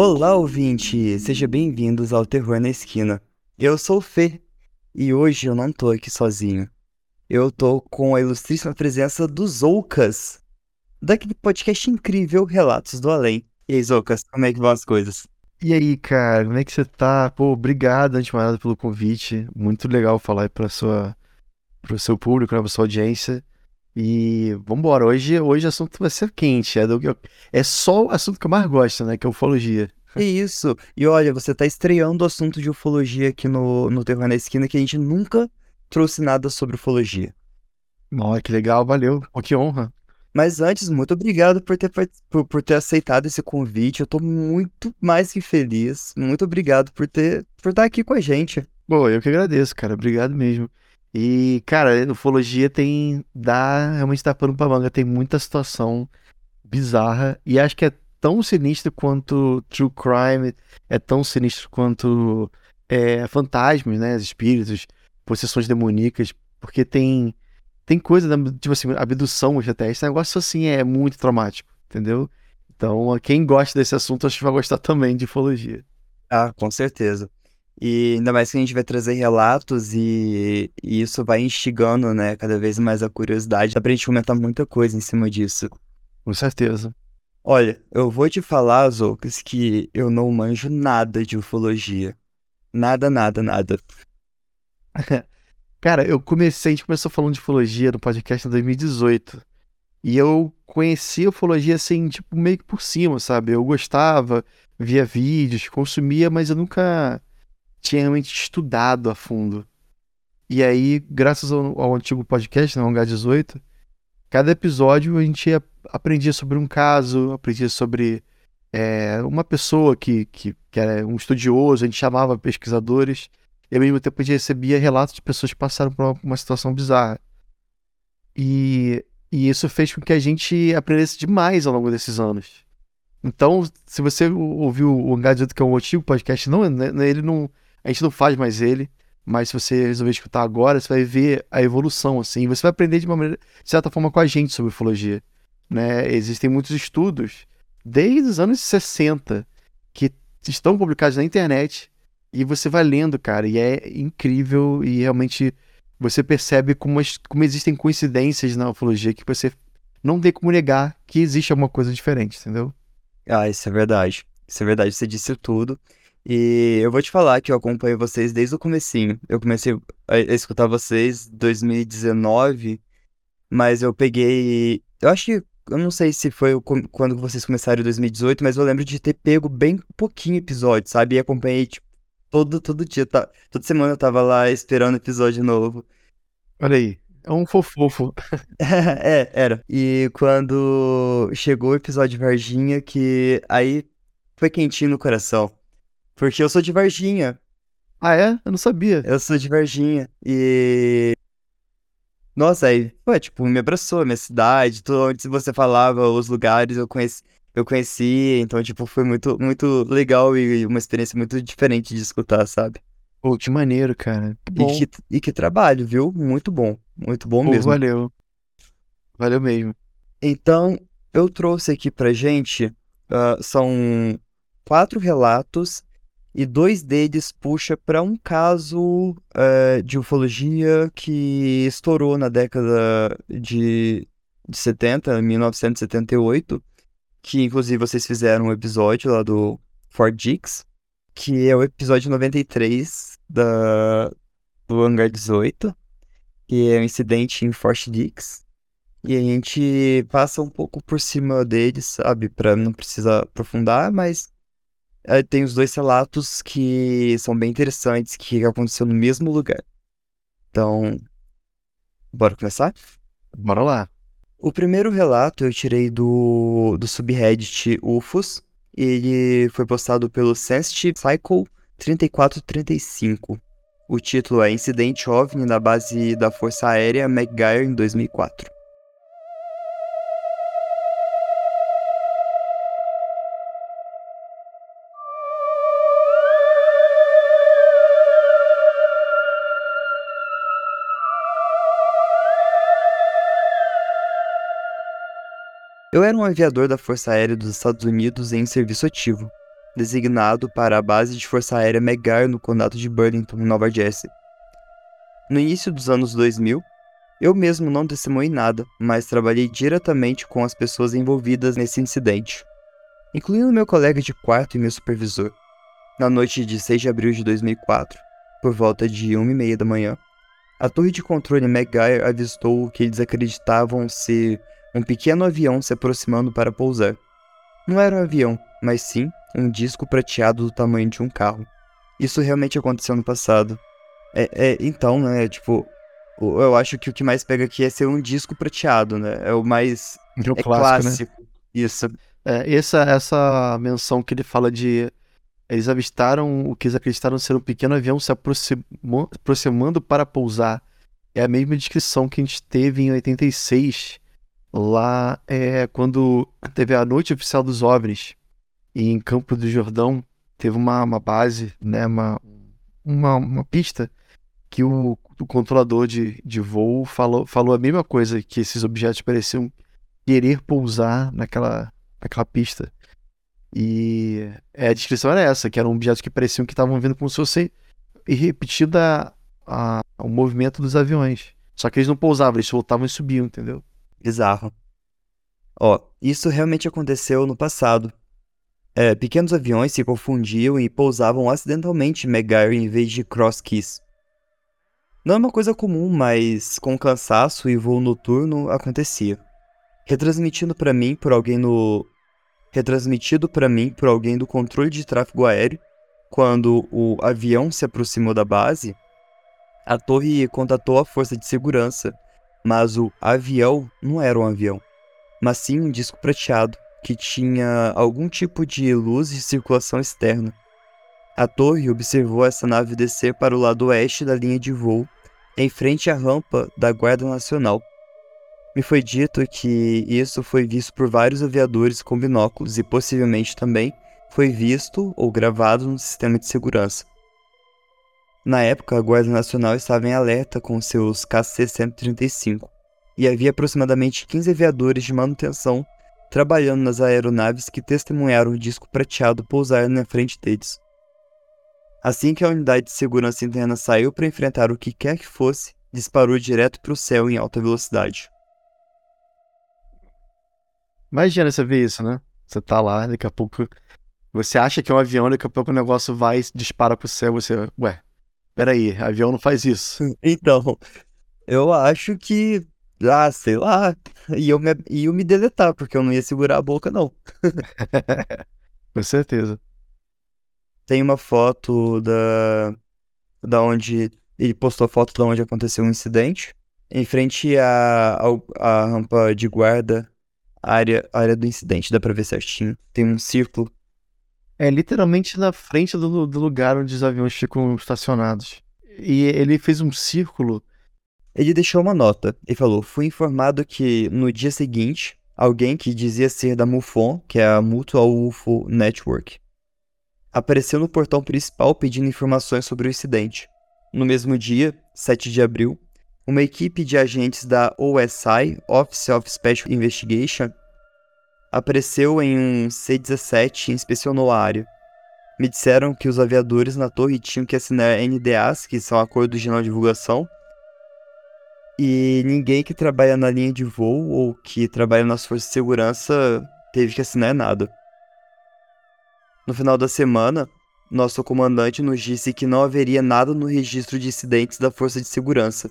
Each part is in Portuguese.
Olá, ouvinte! Sejam bem-vindos ao Terror na Esquina. Eu sou o Fê e hoje eu não tô aqui sozinho. Eu tô com a ilustríssima presença dos Zoucas, daquele podcast incrível Relatos do Além. E aí, Zoucas, como é que vão as coisas? E aí, cara, como é que você tá? Pô, obrigado, antes de mais nada, pelo convite. Muito legal falar aí pra sua, pro seu público, né, pra sua audiência. E vambora, hoje, hoje o assunto vai ser quente. É, do, é só o assunto que eu mais gosto, né? Que é ufologia. É isso. E olha, você tá estreando o assunto de ufologia aqui no, no Terror na Esquina, que a gente nunca trouxe nada sobre ufologia. Olha, que legal, valeu. Oh, que honra. Mas antes, muito obrigado por ter, por, por ter aceitado esse convite. Eu tô muito mais que feliz. Muito obrigado por ter por estar aqui com a gente. Bom, eu que agradeço, cara. Obrigado mesmo. E, cara, ufologia tem. dá. realmente dá pano pra manga. Tem muita situação bizarra. E acho que é tão sinistro quanto True Crime, é tão sinistro quanto é, fantasmas, né? Espíritos, possessões demoníacas. Porque tem. Tem coisa, tipo assim, abdução até. Esse negócio assim é muito traumático, entendeu? Então, quem gosta desse assunto, acho que vai gostar também de ufologia. Ah, com certeza. E ainda mais que a gente vai trazer relatos e, e isso vai instigando, né, cada vez mais a curiosidade. Dá pra gente comentar muita coisa em cima disso. Com certeza. Olha, eu vou te falar, Zoucas, que eu não manjo nada de ufologia. Nada, nada, nada. Cara, eu comecei, a gente começou falando de ufologia no podcast em 2018. E eu conheci a ufologia assim, tipo, meio que por cima, sabe? Eu gostava, via vídeos, consumia, mas eu nunca tinha realmente estudado a fundo. E aí, graças ao, ao antigo podcast, né, o H18, cada episódio a gente aprendia sobre um caso, aprendia sobre é, uma pessoa que, que, que, era um estudioso, a gente chamava pesquisadores, e ao mesmo tempo a gente recebia relatos de pessoas que passaram por uma, uma situação bizarra. E, e isso fez com que a gente aprendesse demais ao longo desses anos. Então, se você ouviu o H18, que é um antigo podcast, não, né, ele não a gente não faz mais ele, mas se você resolver escutar agora, você vai ver a evolução, assim. Você vai aprender de uma maneira, de certa forma, com a gente sobre ufologia. Né? Existem muitos estudos, desde os anos 60, que estão publicados na internet, e você vai lendo, cara, e é incrível, e realmente você percebe como, as, como existem coincidências na ufologia que você não tem como negar que existe alguma coisa diferente, entendeu? Ah, isso é verdade. Isso é verdade, você disse tudo. E eu vou te falar que eu acompanho vocês desde o comecinho. Eu comecei a escutar vocês em 2019, mas eu peguei. Eu acho que. Eu não sei se foi quando vocês começaram em 2018, mas eu lembro de ter pego bem pouquinho episódio, sabe? E acompanhei, tipo, todo, todo dia. Tá, toda semana eu tava lá esperando episódio novo. Olha aí. É um fofofo. é, era. E quando chegou o episódio Varginha, que aí foi quentinho no coração. Porque eu sou de Varginha. Ah, é? Eu não sabia. Eu sou de Varginha. E. Nossa, aí, pô, tipo, me abraçou, minha cidade, tudo onde você falava, os lugares eu conheci, eu conheci, então, tipo, foi muito, muito legal e uma experiência muito diferente de escutar, sabe? Pô, que maneiro, cara. Que bom. E, que, e que trabalho, viu? Muito bom. Muito bom Pô, mesmo. Valeu. Valeu mesmo. Então, eu trouxe aqui pra gente, uh, são quatro relatos e dois deles puxa para um caso é, de ufologia que estourou na década de, de 70, 1978, que inclusive vocês fizeram um episódio lá do Fort Dix, que é o episódio 93 da, do Hangar 18, que é um incidente em Fort Dix. E a gente passa um pouco por cima deles, sabe? Pra não precisar aprofundar, mas tem os dois relatos que são bem interessantes, que aconteceu no mesmo lugar. Então, bora começar? Bora lá. O primeiro relato eu tirei do, do subreddit UFOS. Ele foi postado pelo Sensitive Cycle 3435. O título é Incidente OVNI na base da Força Aérea McGuire em 2004. Eu era um aviador da Força Aérea dos Estados Unidos em serviço ativo. designado para a base de Força Aérea Megar no condado de Burlington, Nova Jersey. No início dos anos 2000, eu mesmo não testemunhei nada, mas trabalhei diretamente com as pessoas envolvidas nesse incidente, incluindo meu colega de quarto e meu supervisor. Na noite de 6 de abril de 2004, por volta de 1h30 da manhã, a torre de controle McGuire avistou o que eles acreditavam ser um pequeno avião se aproximando para pousar. Não era um avião, mas sim um disco prateado do tamanho de um carro. Isso realmente aconteceu no passado. É, é, então, né, tipo, eu acho que o que mais pega aqui é ser um disco prateado, né? É o mais é, é clássico, né? clássico. Né? Isso. É, essa, essa menção que ele fala de eles avistaram o que eles acreditaram ser um pequeno avião se aproximou, aproximando para pousar. É a mesma descrição que a gente teve em 86, lá é, quando teve a Noite Oficial dos OVNIs. E em Campo do Jordão teve uma, uma base, né, uma, uma, uma pista que o, o controlador de, de voo falou, falou a mesma coisa, que esses objetos pareciam querer pousar naquela, naquela pista. E é, a descrição era essa, que eram objetos que pareciam que estavam vindo como se fosse repetida a, a, o movimento dos aviões. Só que eles não pousavam, eles voltavam e subiam, entendeu? Bizarro. Ó, isso realmente aconteceu no passado. É, pequenos aviões se confundiam e pousavam acidentalmente Megair em vez de Cross Keys. Não é uma coisa comum, mas com cansaço e voo noturno acontecia. Retransmitindo para mim por alguém no retransmitido para mim por alguém do controle de tráfego aéreo, quando o avião se aproximou da base, a torre contatou a força de segurança, mas o avião não era um avião, mas sim um disco prateado que tinha algum tipo de luz de circulação externa. A torre observou essa nave descer para o lado oeste da linha de voo, em frente à rampa da Guarda Nacional. Me foi dito que isso foi visto por vários aviadores com binóculos e possivelmente também foi visto ou gravado no sistema de segurança. Na época, a Guarda Nacional estava em alerta com seus KC-135 e havia aproximadamente 15 aviadores de manutenção trabalhando nas aeronaves que testemunharam o disco prateado pousar na frente deles. Assim que a unidade de segurança interna saiu para enfrentar o que quer que fosse, disparou direto para o céu em alta velocidade. Imagina você ver isso, né? Você tá lá, daqui a pouco. Você acha que é um avião, daqui a pouco o negócio vai, dispara pro céu, você. Ué, peraí, avião não faz isso. Então, eu acho que. Ah, sei lá. E eu me, eu me deletar, porque eu não ia segurar a boca, não. Com certeza. Tem uma foto da. Da onde. Ele postou a foto da onde aconteceu o um incidente. Em frente à, à rampa de guarda área, a área do incidente, dá pra ver certinho. Tem um círculo. É literalmente na frente do, do lugar onde os aviões ficam estacionados. E ele fez um círculo. Ele deixou uma nota e falou: Fui informado que no dia seguinte, alguém que dizia ser da MUFON, que é a Mutual UFO Network, apareceu no portão principal pedindo informações sobre o incidente. No mesmo dia, 7 de abril, uma equipe de agentes da OSI, Office of Special Investigation, apareceu em um C-17 e inspecionou a área. Me disseram que os aviadores na torre tinham que assinar NDAs, que são acordos de não divulgação, e ninguém que trabalha na linha de voo ou que trabalha nas forças de segurança teve que assinar nada. No final da semana, nosso comandante nos disse que não haveria nada no registro de incidentes da força de segurança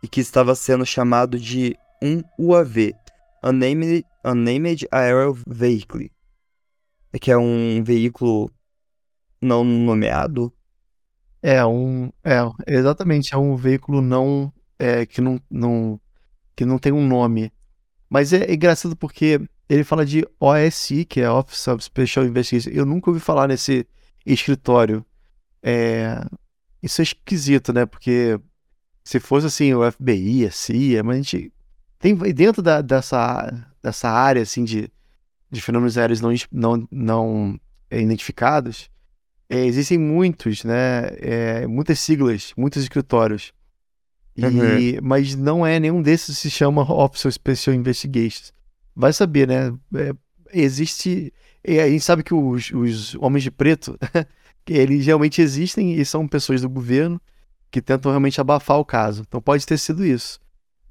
e que estava sendo chamado de um UAV, Unnamed, Unnamed Aerial Vehicle, que é um veículo não nomeado. É um, é exatamente, é um veículo não é, que não, não que não tem um nome. Mas é, é engraçado porque ele fala de OSI, que é Office of Special Investigation. Eu nunca ouvi falar nesse escritório. É, isso é esquisito, né? Porque se fosse assim o FBI, a CIA, mas a gente tem dentro da, dessa, dessa área assim de, de fenômenos aéreos não, não, não identificados, é, existem muitos, né? É, muitas siglas, muitos escritórios. E, uhum. Mas não é nenhum desses se chama Officer Special Investigations. Vai saber, né? É, existe. A gente sabe que os, os homens de preto, eles realmente existem e são pessoas do governo que tentam realmente abafar o caso. Então pode ter sido isso.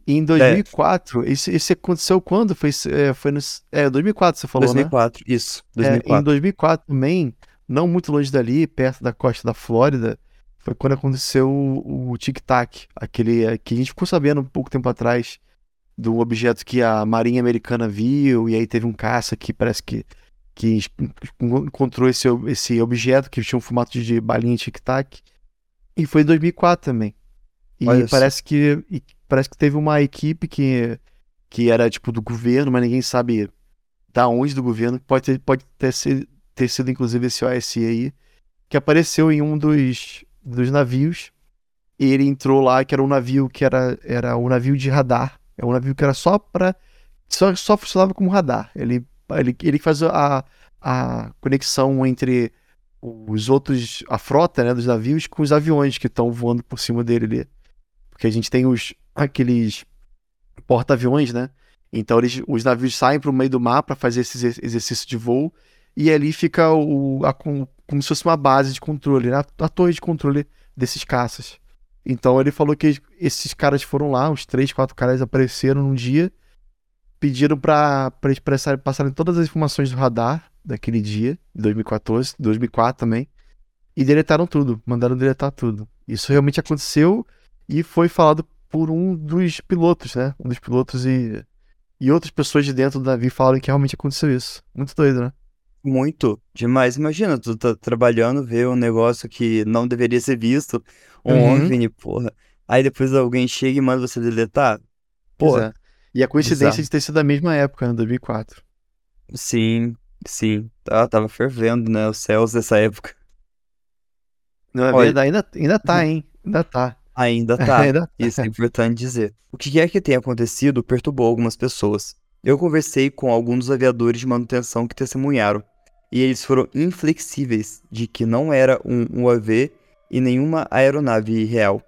E em 2004, é. isso, isso aconteceu quando? Foi, é, foi no. É, 2004 você falou, 2004, né? isso. 2004. É, em 2004 também, não muito longe dali, perto da costa da Flórida, foi quando aconteceu o, o Tic Tac, aquele que a gente ficou sabendo um pouco tempo atrás do objeto que a Marinha Americana viu, e aí teve um caça que parece que, que encontrou esse, esse objeto que tinha um formato de balinha Tic Tac. E foi em 2004 também. E Olha parece que parece que teve uma equipe que, que era tipo do governo, mas ninguém sabe da onde do governo. Pode ter, pode ter, sido, ter sido inclusive esse OSI aí, que apareceu em um dos, dos navios. E ele entrou lá, que era um navio que era, era um navio de radar é um navio que era só para só, só funcionava como radar. Ele, ele, ele faz a, a conexão entre os outros, a frota né, dos navios com os aviões que estão voando por cima dele ali. Porque a gente tem os aqueles porta-aviões, né? Então eles, os navios saem para o meio do mar para fazer esse exercício de voo e ali fica o, a, como se fosse uma base de controle, né? a, a torre de controle desses caças. Então ele falou que esses caras foram lá, uns três, quatro caras apareceram num dia, pediram para eles passarem todas as informações do radar daquele dia, 2014, 2004 também, e deletaram tudo, mandaram deletar tudo. Isso realmente aconteceu e foi falado por um dos pilotos, né? Um dos pilotos e, e outras pessoas de dentro do navio falaram que realmente aconteceu isso. Muito doido, né? Muito, demais. Imagina, tu tá trabalhando, ver um negócio que não deveria ser visto, um uhum. OVNI, porra. Aí depois alguém chega e manda você deletar. Porra. É. E a coincidência bizarro. de ter sido da mesma época, né, 2004. Sim, sim. Ah, tava fervendo, né, os céus dessa época. Não, é Olha... verdade, ainda, ainda tá, hein? Ainda tá. Ainda tá. ainda tá. Isso é importante dizer. O que quer que tenha acontecido perturbou algumas pessoas. Eu conversei com alguns dos aviadores de manutenção que testemunharam, e eles foram inflexíveis de que não era um UAV e nenhuma aeronave real.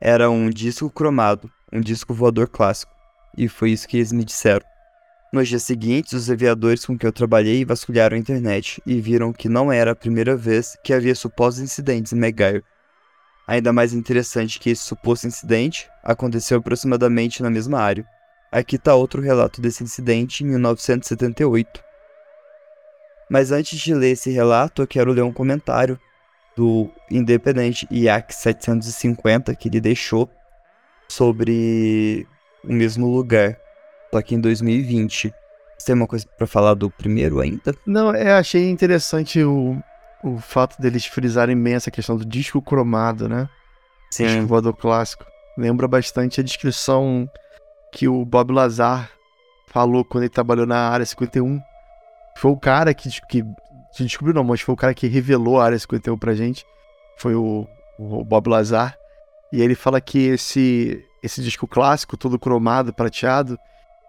Era um disco cromado, um disco voador clássico, e foi isso que eles me disseram. Nos dias seguintes, os aviadores com que eu trabalhei vasculharam a internet e viram que não era a primeira vez que havia supostos incidentes em Megair. Ainda mais interessante que esse suposto incidente aconteceu aproximadamente na mesma área. Aqui está outro relato desse incidente em 1978. Mas antes de ler esse relato, eu quero ler um comentário do Independente IAC 750 que ele deixou sobre o mesmo lugar, só que em 2020. Você tem uma coisa para falar do primeiro ainda? Não, eu achei interessante o, o fato deles frisarem bem essa questão do disco cromado, né? Sim. Disco voador clássico. Lembra bastante a descrição que o Bob Lazar falou quando ele trabalhou na área 51. Foi o cara que, que descobriu não, mas foi o cara que revelou a Área 51 pra gente. Foi o, o Bob Lazar. E ele fala que esse, esse disco clássico, todo cromado, prateado,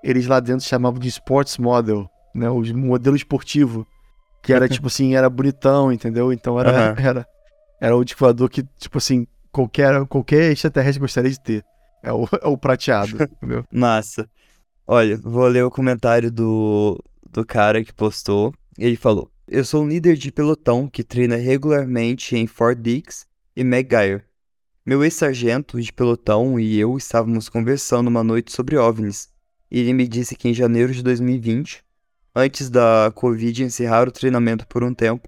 eles lá dentro chamavam de sports model, né? O modelo esportivo. Que era tipo assim, era bonitão, entendeu? Então era, uhum. era, era o discoador que, tipo assim, qualquer, qualquer extraterrestre gostaria de ter. É o, é o prateado, entendeu? Massa. Olha, vou ler o comentário do, do cara que postou. Ele falou: eu sou um líder de pelotão que treina regularmente em Fort Dix e McGuire. Meu ex-sargento de pelotão e eu estávamos conversando uma noite sobre OVNIs. E ele me disse que em janeiro de 2020, antes da Covid encerrar o treinamento por um tempo,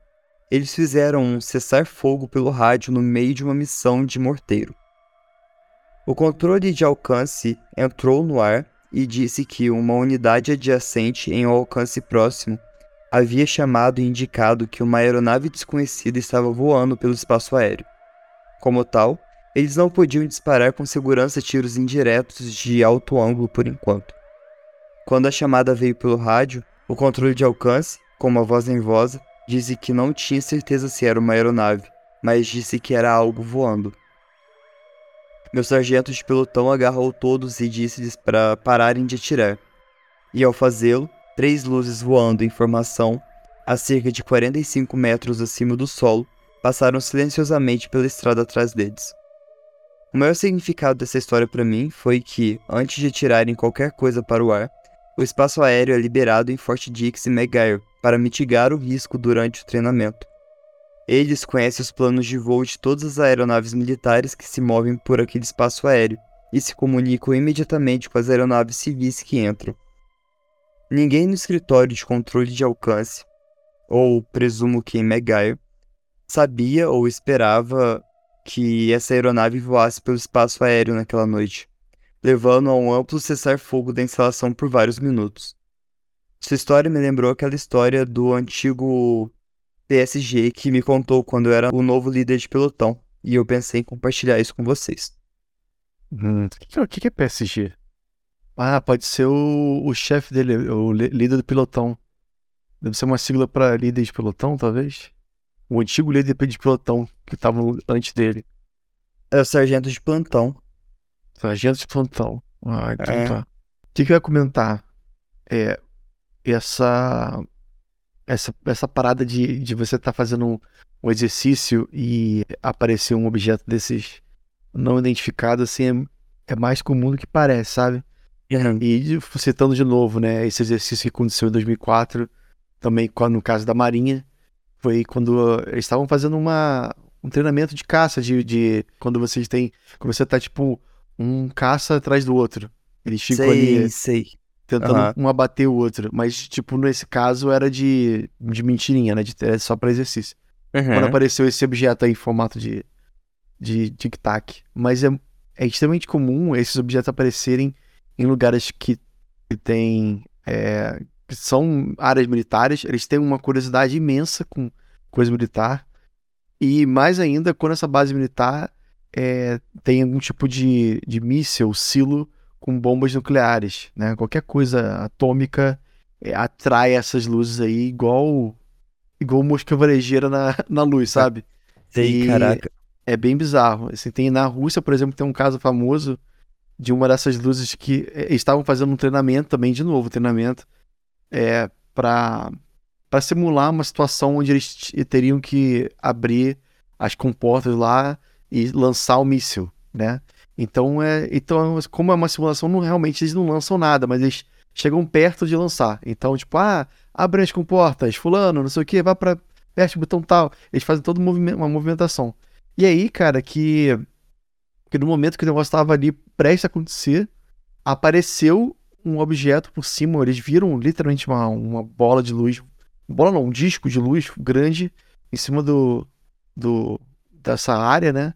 eles fizeram um cessar-fogo pelo rádio no meio de uma missão de morteiro. O controle de alcance entrou no ar e disse que uma unidade adjacente em um alcance próximo havia chamado e indicado que uma aeronave desconhecida estava voando pelo espaço aéreo. Como tal, eles não podiam disparar com segurança tiros indiretos de alto ângulo por enquanto. Quando a chamada veio pelo rádio, o controle de alcance, com uma voz nervosa, disse que não tinha certeza se era uma aeronave, mas disse que era algo voando. Meu sargento de pelotão agarrou todos e disse-lhes para pararem de atirar. E ao fazê-lo, três luzes voando em formação a cerca de 45 metros acima do solo passaram silenciosamente pela estrada atrás deles. O maior significado dessa história para mim foi que, antes de tirarem qualquer coisa para o ar, O espaço aéreo é liberado em Fort Dix e McGuire para mitigar o risco durante o treinamento. Eles conhecem os planos de voo de todas as aeronaves militares que se movem por aquele espaço aéreo e se comunicam imediatamente com as aeronaves civis que entram. Ninguém no escritório de controle de alcance, ou presumo que em McGuire, sabia ou esperava que essa aeronave voasse pelo espaço aéreo naquela noite, levando a um amplo cessar-fogo da instalação por vários minutos. Sua história me lembrou aquela história do antigo PSG que me contou quando eu era o novo líder de pelotão, e eu pensei em compartilhar isso com vocês. Hum, o que, que é PSG? Ah, pode ser o, o chefe dele, o líder do pelotão. Deve ser uma sigla para líder de pelotão, talvez? O antigo líder de pelotão que estava antes dele. É o sargento de plantão. Sargento de plantão. Ah, então é. tá. O que, que eu ia comentar? É. Essa. Essa, essa parada de, de você estar tá fazendo um, um exercício e aparecer um objeto desses não identificado, assim, é, é mais comum do que parece, sabe? Uhum. E citando de novo, né, esse exercício que aconteceu em 2004, também no caso da Marinha, foi quando eles estavam fazendo uma, um treinamento de caça, de, de quando vocês têm, quando você tá tipo um caça atrás do outro. Eles ficam sei, ali sei. tentando uhum. um abater o outro, mas tipo nesse caso era de, de mentirinha, né, de, era só para exercício. Uhum. Quando apareceu esse objeto aí em formato de, de tic-tac. Mas é, é extremamente comum esses objetos aparecerem em lugares que, que tem. É, que são áreas militares, eles têm uma curiosidade imensa com coisa militar. E mais ainda quando essa base militar é, tem algum tipo de, de míssil, silo com bombas nucleares. Né? Qualquer coisa atômica é, atrai essas luzes aí igual igual mosca varejeira na, na luz, sabe? Sei, caraca. É bem bizarro. Assim, tem na Rússia, por exemplo, tem um caso famoso de uma dessas luzes que é, estavam fazendo um treinamento também, de novo, treinamento, é, para para simular uma situação onde eles teriam que abrir as comportas lá e lançar o míssil, né? Então, é, então como é uma simulação, não, realmente eles não lançam nada, mas eles chegam perto de lançar. Então, tipo, ah, abre as comportas, fulano, não sei o que, vá para aperte o botão tal. Eles fazem toda uma movimentação. E aí, cara, que, que no momento que o negócio estava ali prestes a acontecer, apareceu um objeto por cima. Eles viram literalmente uma, uma bola de luz. Bola não, um disco de luz grande em cima do, do dessa área, né?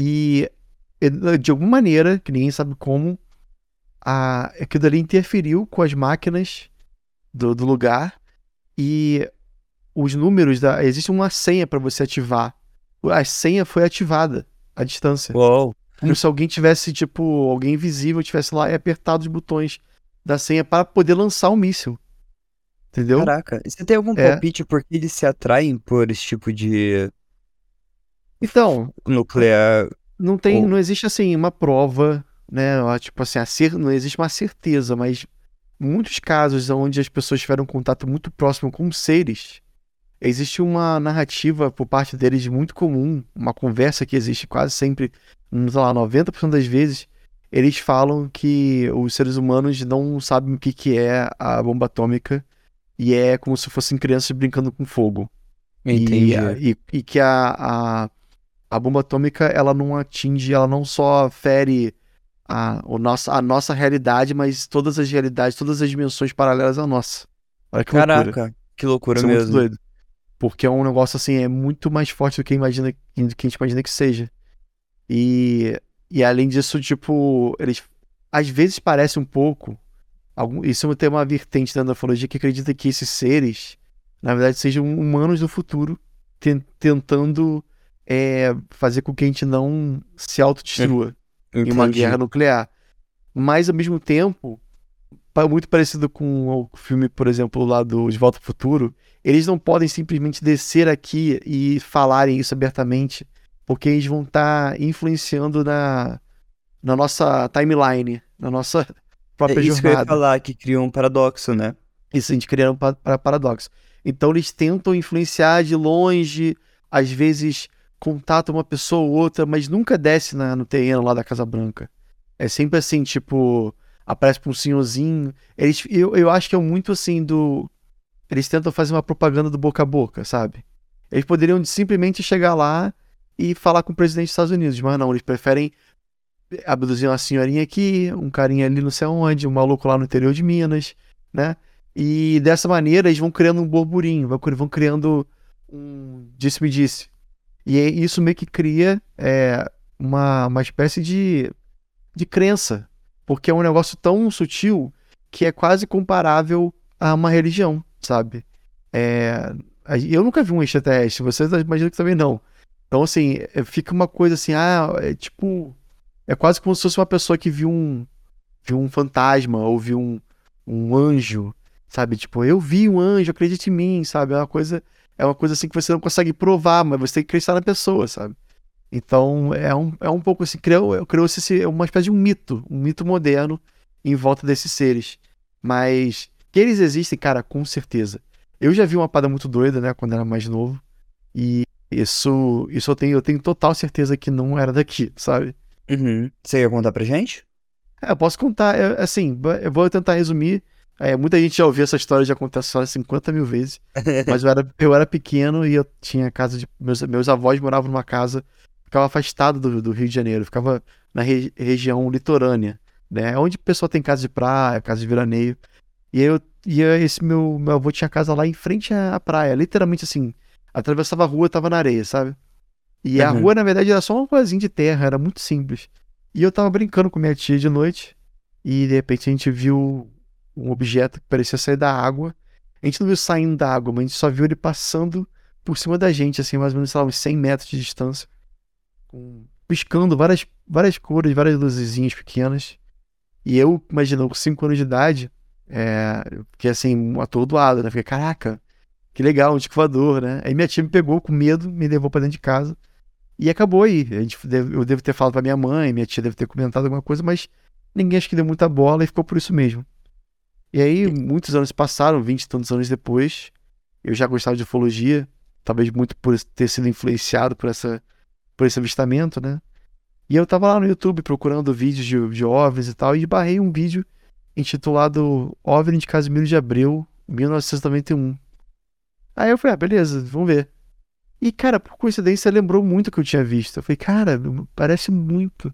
E de alguma maneira, que ninguém sabe como, a, aquilo ali interferiu com as máquinas do, do lugar e os números da. Existe uma senha para você ativar a senha foi ativada à distância. Uou. Como se alguém tivesse, tipo, alguém invisível tivesse lá e apertado os botões da senha para poder lançar o um míssil. Entendeu? Caraca, você tem algum é. palpite por que eles se atraem por esse tipo de. Então. Nuclear. Não tem, ou... não existe assim uma prova, né? Tipo assim, cer... não existe uma certeza, mas muitos casos onde as pessoas tiveram um contato muito próximo com seres existe uma narrativa por parte deles muito comum, uma conversa que existe quase sempre, sei lá, 90% das vezes, eles falam que os seres humanos não sabem o que, que é a bomba atômica e é como se fossem crianças brincando com fogo. Entendi. E, e, e que a, a, a bomba atômica, ela não atinge, ela não só fere a, o nosso, a nossa realidade, mas todas as realidades, todas as dimensões paralelas à nossa. Olha que Caraca, loucura. que loucura Isso mesmo. É muito doido. Porque é um negócio assim, é muito mais forte do que, imagina, do que a gente imagina que seja. E, e além disso, tipo, eles às vezes parece um pouco. Algum, isso tem uma vertente da ufologia que acredita que esses seres, na verdade, sejam humanos do futuro tentando é, fazer com que a gente não se autodestrua em uma guerra nuclear. Mas, ao mesmo tempo, muito parecido com o filme, por exemplo, lá do De Volta ao Futuro, eles não podem simplesmente descer aqui e falarem isso abertamente, porque eles vão estar tá influenciando na, na nossa timeline, na nossa própria é isso jornada. que eu ia falar, que cria um paradoxo, né? Isso, a gente cria um pa paradoxo. Então eles tentam influenciar de longe, às vezes contatam uma pessoa ou outra, mas nunca desce na, no terreno lá da Casa Branca. É sempre assim, tipo, aparece pra um senhorzinho. Eles, eu, eu acho que é muito assim do. Eles tentam fazer uma propaganda do boca a boca, sabe? Eles poderiam simplesmente chegar lá e falar com o presidente dos Estados Unidos, mas não, eles preferem abduzir uma senhorinha aqui, um carinha ali não sei onde, um maluco lá no interior de Minas, né? E dessa maneira eles vão criando um burburinho, vão criando um disse-me-disse. E isso meio que cria é, uma, uma espécie de, de crença, porque é um negócio tão sutil que é quase comparável a uma religião, sabe? É, eu nunca vi um extraterrestre, vocês imaginam que também não. Então, assim, é, fica uma coisa assim, ah, é tipo. É quase como se fosse uma pessoa que viu um, viu um fantasma ou viu um, um anjo, sabe? Tipo, eu vi um anjo, acredite em mim, sabe? É uma coisa, é uma coisa assim que você não consegue provar, mas você tem que acreditar na pessoa, sabe? Então, é um, é um pouco assim, criou, criou-se esse, uma espécie de um mito, um mito moderno em volta desses seres. Mas que eles existem, cara, com certeza. Eu já vi uma parada muito doida, né, quando era mais novo. E isso, isso eu tenho, eu tenho total certeza que não era daqui, sabe? Uhum. Você ia contar pra gente? É, eu posso contar, eu, assim, eu vou tentar resumir. É, muita gente já ouviu essa história, já aconteceu só 50 mil vezes. mas eu era, eu era pequeno e eu tinha casa de. Meus, meus avós moravam numa casa, ficava afastado do, do Rio de Janeiro, ficava na re, região litorânea, né? Onde o pessoal tem casa de praia, casa de veraneio. E eu e esse meu, meu avô tinha casa lá em frente à praia, literalmente assim, atravessava a rua, tava na areia, sabe? E uhum. a rua, na verdade, era só uma coisinha de terra, era muito simples. E eu tava brincando com minha tia de noite, e de repente a gente viu um objeto que parecia sair da água. A gente não viu saindo da água, mas a gente só viu ele passando por cima da gente, assim, mais ou menos, sei lá, uns 100 metros de distância. Piscando várias, várias cores, várias luzezinhas pequenas. E eu, imaginando, com 5 anos de idade, é, fiquei assim, atordoado, né? Fiquei, caraca, que legal, um disco voador, né? Aí minha tia me pegou com medo, me levou pra dentro de casa. E acabou aí. A gente deve, eu devo ter falado pra minha mãe, minha tia deve ter comentado alguma coisa, mas ninguém acho que deu muita bola e ficou por isso mesmo. E aí, muitos anos passaram, vinte e tantos anos depois, eu já gostava de ufologia, talvez muito por ter sido influenciado por, essa, por esse avistamento, né? E eu tava lá no YouTube procurando vídeos de, de OVNIs e tal, e barrei um vídeo intitulado OVNI de Casimiro de Abreu, 1991. Aí eu falei, ah, beleza, vamos ver. E, cara, por coincidência, lembrou muito que eu tinha visto. Eu falei, cara, parece muito.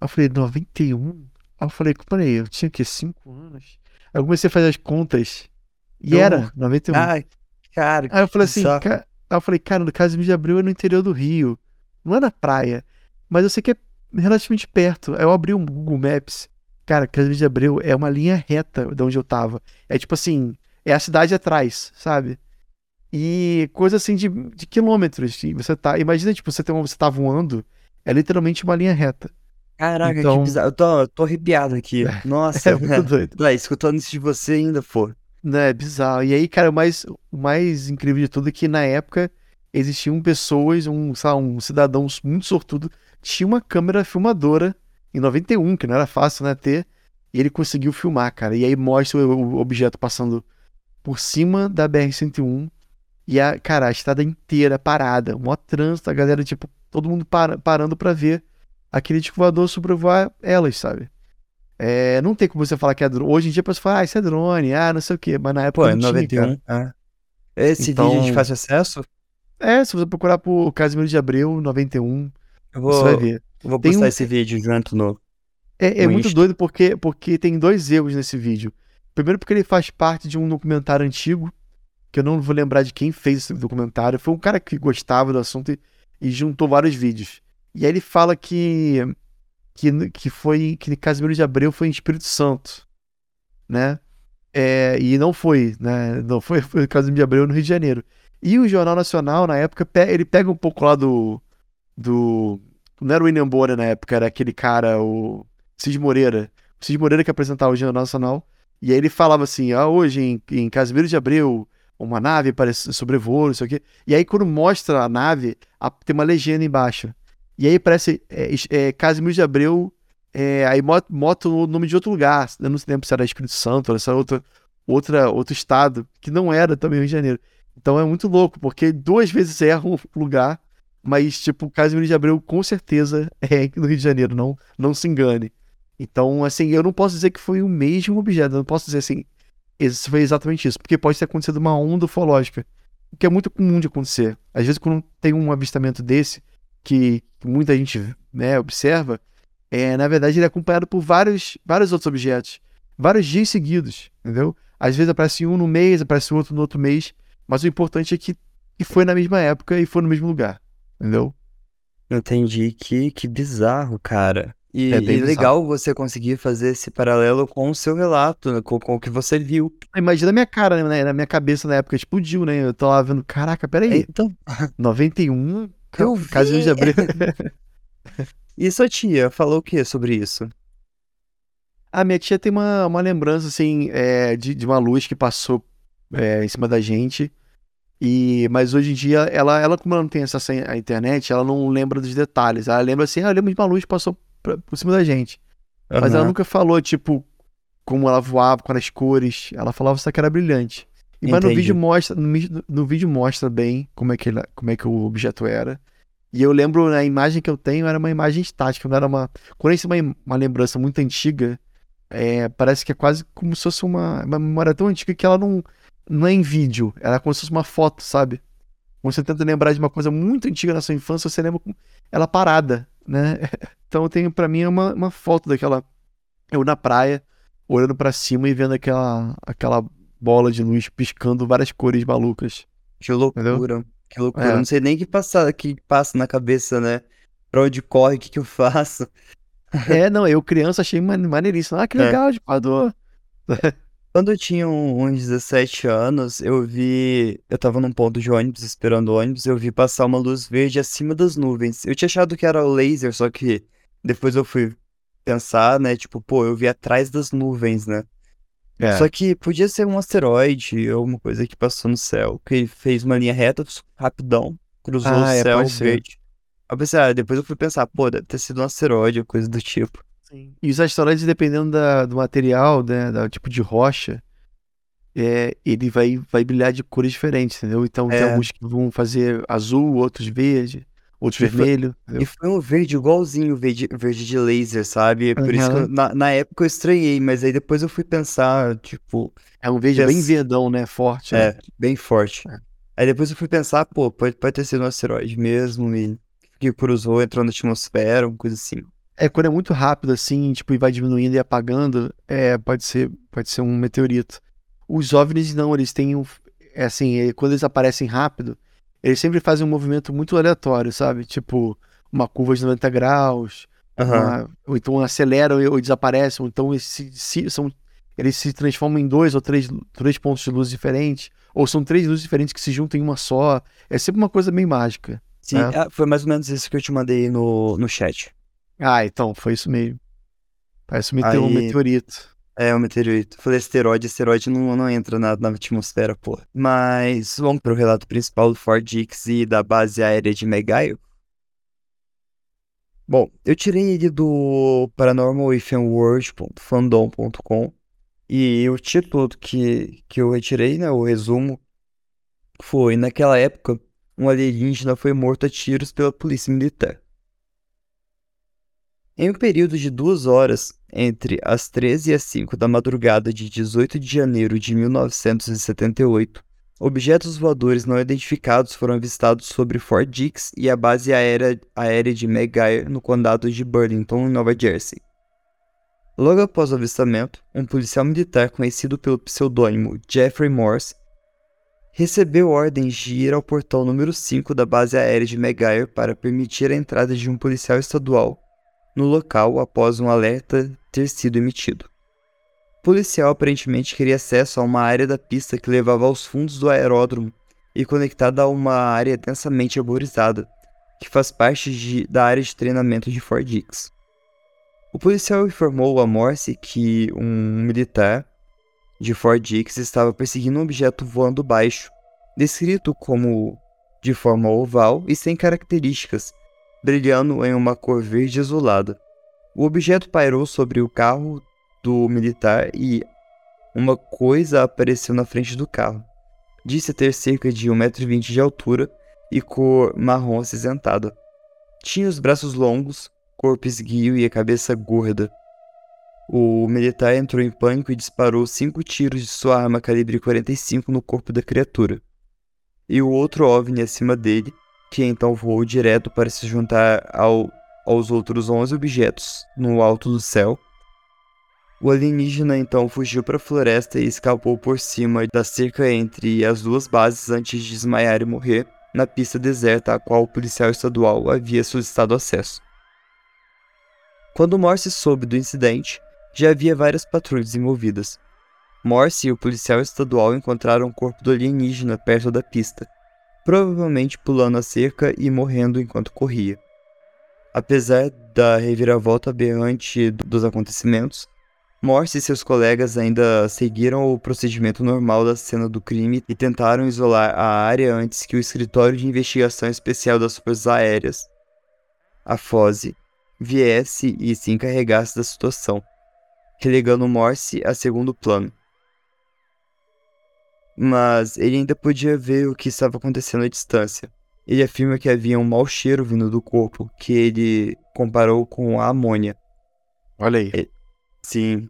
Aí eu falei, 91? Aí eu falei, peraí, eu tinha que 5 anos? Eu comecei a fazer as contas. E eu... era, 91. Ai, cara. Aí eu falei assim, cara... Aí eu falei, cara, no Casimiro de Abreu é no interior do Rio. Não é na praia. Mas eu sei que é relativamente perto. Aí eu abri um Google Maps. Cara, Casimiro de Abreu é uma linha reta de onde eu tava. É tipo assim, é a cidade atrás, sabe? E coisa assim de, de quilômetros. E você tá. Imagina, tipo, você, tem uma, você tá voando, é literalmente uma linha reta. Caraca, então... que bizarro. Eu tô, tô arrepiado aqui. É, Nossa, é muito doido. É, escutando isso de você ainda for. É, bizarro. E aí, cara, o mais, o mais incrível de tudo é que na época existiam pessoas, um, sabe, um cidadão muito sortudo, tinha uma câmera filmadora em 91, que não era fácil, né, ter. E ele conseguiu filmar, cara. E aí mostra o, objeto passando por cima da BR-101. E a, cara, a estrada inteira parada. Maior trânsito, a galera, tipo, todo mundo para, parando para ver aquele disco voador sobrevoar elas, sabe? É, não tem como você falar que é drone. Hoje em dia a pessoa fala, ah, isso é drone, ah, não sei o quê. Mas na época Pô, é 91. Ah. Esse então, vídeo de fácil acesso? É, se você procurar por Casimiro de Abreu 91, eu vou, você vai ver. Eu vou postar um... esse vídeo junto no. É, é no muito Insta. doido porque, porque tem dois erros nesse vídeo. Primeiro, porque ele faz parte de um documentário antigo, que eu não vou lembrar de quem fez esse documentário. Foi um cara que gostava do assunto e, e juntou vários vídeos. E aí ele fala que que, que foi que Casimiro de Abreu foi em Espírito Santo, né? É, e não foi, né? Não foi, foi Casimiro de Abreu no Rio de Janeiro. E o Jornal Nacional, na época, ele pega um pouco lá do. do não era o William Bonner na época, era aquele cara, o Cid Moreira. O Cid Moreira que apresentava o Jornal Nacional. E aí ele falava assim: ah, hoje em, em Casimiro de Abreu, uma nave parece sobrevoou, não sei o quê. E aí, quando mostra a nave, a, tem uma legenda embaixo. E aí parece é, é, Casimiro de Abreu, é, aí mota o nome de outro lugar. Eu não lembro se era Espírito Santo essa outra, outra, outro estado, que não era também Rio de Janeiro. Então é muito louco, porque duas vezes erra o lugar, mas, tipo, Casimiro de Abreu com certeza é no Rio de Janeiro, não, não se engane. Então, assim, eu não posso dizer que foi o mesmo objeto, eu não posso dizer assim, isso foi exatamente isso, porque pode ter acontecido uma onda ufológica, o que é muito comum de acontecer. Às vezes, quando tem um avistamento desse, que muita gente né, observa, é, na verdade ele é acompanhado por vários, vários outros objetos, vários dias seguidos, entendeu? Às vezes aparece um no mês, aparece outro no outro mês, mas o importante é que, que foi na mesma época e foi no mesmo lugar, entendeu? Entendi, que, que bizarro, cara. E, é e legal você conseguir fazer esse paralelo com o seu relato, né, com, com o que você viu. Imagina a minha cara, né? Na minha cabeça na época explodiu, né? Eu tô lá vendo, caraca, peraí. Então, 91, eu casinho de abril. e sua tia falou o que sobre isso? A minha tia tem uma, uma lembrança, assim, é, de, de uma luz que passou é, em cima da gente. E, mas hoje em dia, ela, ela, como ela não tem acesso à internet, ela não lembra dos detalhes. Ela lembra assim, ah, eu lembro de uma luz que passou pra, por cima da gente. Uhum. Mas ela nunca falou, tipo, como ela voava, com as cores. Ela falava só que era brilhante. E, mas no vídeo mostra, no, no, vídeo mostra bem como é, que ele, como é que o objeto era. E eu lembro, na imagem que eu tenho, era uma imagem estática, não era uma. Quando é uma, uma lembrança muito antiga, é, parece que é quase como se fosse uma, uma memória tão antiga que ela não, não é em vídeo, ela é como se fosse uma foto, sabe? Quando você tenta lembrar de uma coisa muito antiga na sua infância, você lembra ela parada, né? Então eu tenho para mim é uma, uma foto daquela eu na praia, olhando para cima e vendo aquela aquela bola de luz piscando várias cores malucas. Que loucura, Entendeu? que loucura. É. Não sei nem o que passa, que passa na cabeça, né? Pra onde corre, o que, que eu faço. É, não, eu criança achei maneiríssimo. Ah, que é. legal, é. de Padua. Quando eu tinha uns 17 anos, eu vi. Eu tava num ponto de ônibus, esperando o ônibus, eu vi passar uma luz verde acima das nuvens. Eu tinha achado que era o laser, só que depois eu fui pensar, né? Tipo, pô, eu vi atrás das nuvens, né? É. Só que podia ser um asteroide ou uma coisa que passou no céu, que fez uma linha reta, rapidão, cruzou ah, o é, céu verde. Pensei, ah, depois eu fui pensar, pô, deve ter sido um asteroide ou coisa do tipo. Sim. E os asteroides, dependendo da, do material, né, do tipo de rocha, é, ele vai, vai brilhar de cores diferentes, entendeu? Então é. tem alguns que vão fazer azul, outros verde, outros e vermelho. Foi, e foi um verde igualzinho verde, verde de laser, sabe? Por uhum. isso que eu, na, na época eu estranhei, mas aí depois eu fui pensar, tipo. É um verde bem verdão, né? Forte. É, né? bem forte. É. Aí depois eu fui pensar, pô, pode, pode ter sido um asteroide mesmo, e que cruzou, entrou na atmosfera, uma coisa assim. É, quando é muito rápido assim, tipo, e vai diminuindo e apagando, é, pode ser, pode ser um meteorito. Os OVNIs não, eles têm um, é assim, é, quando eles aparecem rápido, eles sempre fazem um movimento muito aleatório, sabe? Tipo, uma curva de 90 graus, uhum. uma, ou então aceleram ou desaparecem, ou então eles se, se, são, eles se transformam em dois ou três, três pontos de luz diferentes, ou são três luzes diferentes que se juntam em uma só. É sempre uma coisa bem mágica. Sim, né? foi mais ou menos isso que eu te mandei no, no chat. Ah, então, foi isso mesmo. Parece um, Aí... um meteorito. É, um meteorito. Falei asteroide, asteroide não, não entra na, na atmosfera, pô. Mas vamos pro relato principal do Ford Dix e da base aérea de Megaio. Bom, eu tirei ele do paranormalwithinworld.fandom.com e o título que, que eu retirei, né, o resumo, foi Naquela época, um alienígena foi morto a tiros pela polícia militar. Em um período de duas horas, entre as 13 e as 5 da madrugada de 18 de janeiro de 1978, objetos voadores não identificados foram avistados sobre Fort Dix e a base aérea, aérea de Megair no condado de Burlington, Nova Jersey. Logo após o avistamento, um policial militar conhecido pelo pseudônimo Jeffrey Morse recebeu ordens de ir ao portão número 5 da base aérea de Megair para permitir a entrada de um policial estadual no local após um alerta ter sido emitido. O policial aparentemente queria acesso a uma área da pista que levava aos fundos do aeródromo e conectada a uma área densamente arborizada, que faz parte de, da área de treinamento de Fort Dix. O policial informou a Morse que um militar de Fort Dix estava perseguindo um objeto voando baixo, descrito como de forma oval e sem características, brilhando em uma cor verde azulada. O objeto pairou sobre o carro do militar e uma coisa apareceu na frente do carro. Disse ter cerca de 1,20m de altura e cor marrom acinzentada. Tinha os braços longos, corpo esguio e a cabeça gorda. O militar entrou em pânico e disparou cinco tiros de sua arma calibre 45 no corpo da criatura. E o outro OVNI acima dele, que então voou direto para se juntar ao, aos outros 11 objetos no alto do céu, o alienígena então fugiu para a floresta e escapou por cima da cerca entre as duas bases antes de desmaiar e morrer na pista deserta a qual o policial estadual havia solicitado acesso. Quando Morse soube do incidente, já havia várias patrulhas envolvidas. Morse e o policial estadual encontraram o corpo do alienígena perto da pista, provavelmente pulando a cerca e morrendo enquanto corria. Apesar da reviravolta aberrante dos acontecimentos, Morse e seus colegas ainda seguiram o procedimento normal da cena do crime e tentaram isolar a área antes que o Escritório de Investigação Especial das Forças Aéreas, a FOSE, viesse e se encarregasse da situação, relegando Morse a segundo plano. Mas ele ainda podia ver o que estava acontecendo à distância. Ele afirma que havia um mau cheiro vindo do corpo, que ele comparou com a amônia. Olha aí. Sim.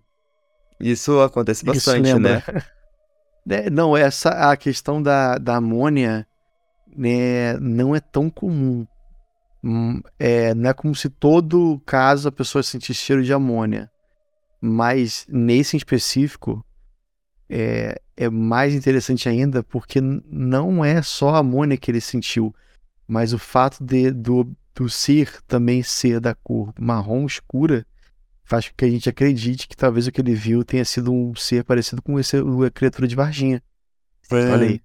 Isso acontece bastante, Isso né? É, não, essa a questão da, da amônia né, não é tão comum. Hum, é, não é como se todo caso a pessoa sentisse cheiro de amônia. Mas nesse em específico, é, é mais interessante ainda porque não é só a amônia que ele sentiu, mas o fato de, do, do ser também ser da cor marrom escura faz com que a gente acredite que talvez o que ele viu tenha sido um ser parecido com esse, a criatura de Varginha. Olha aí.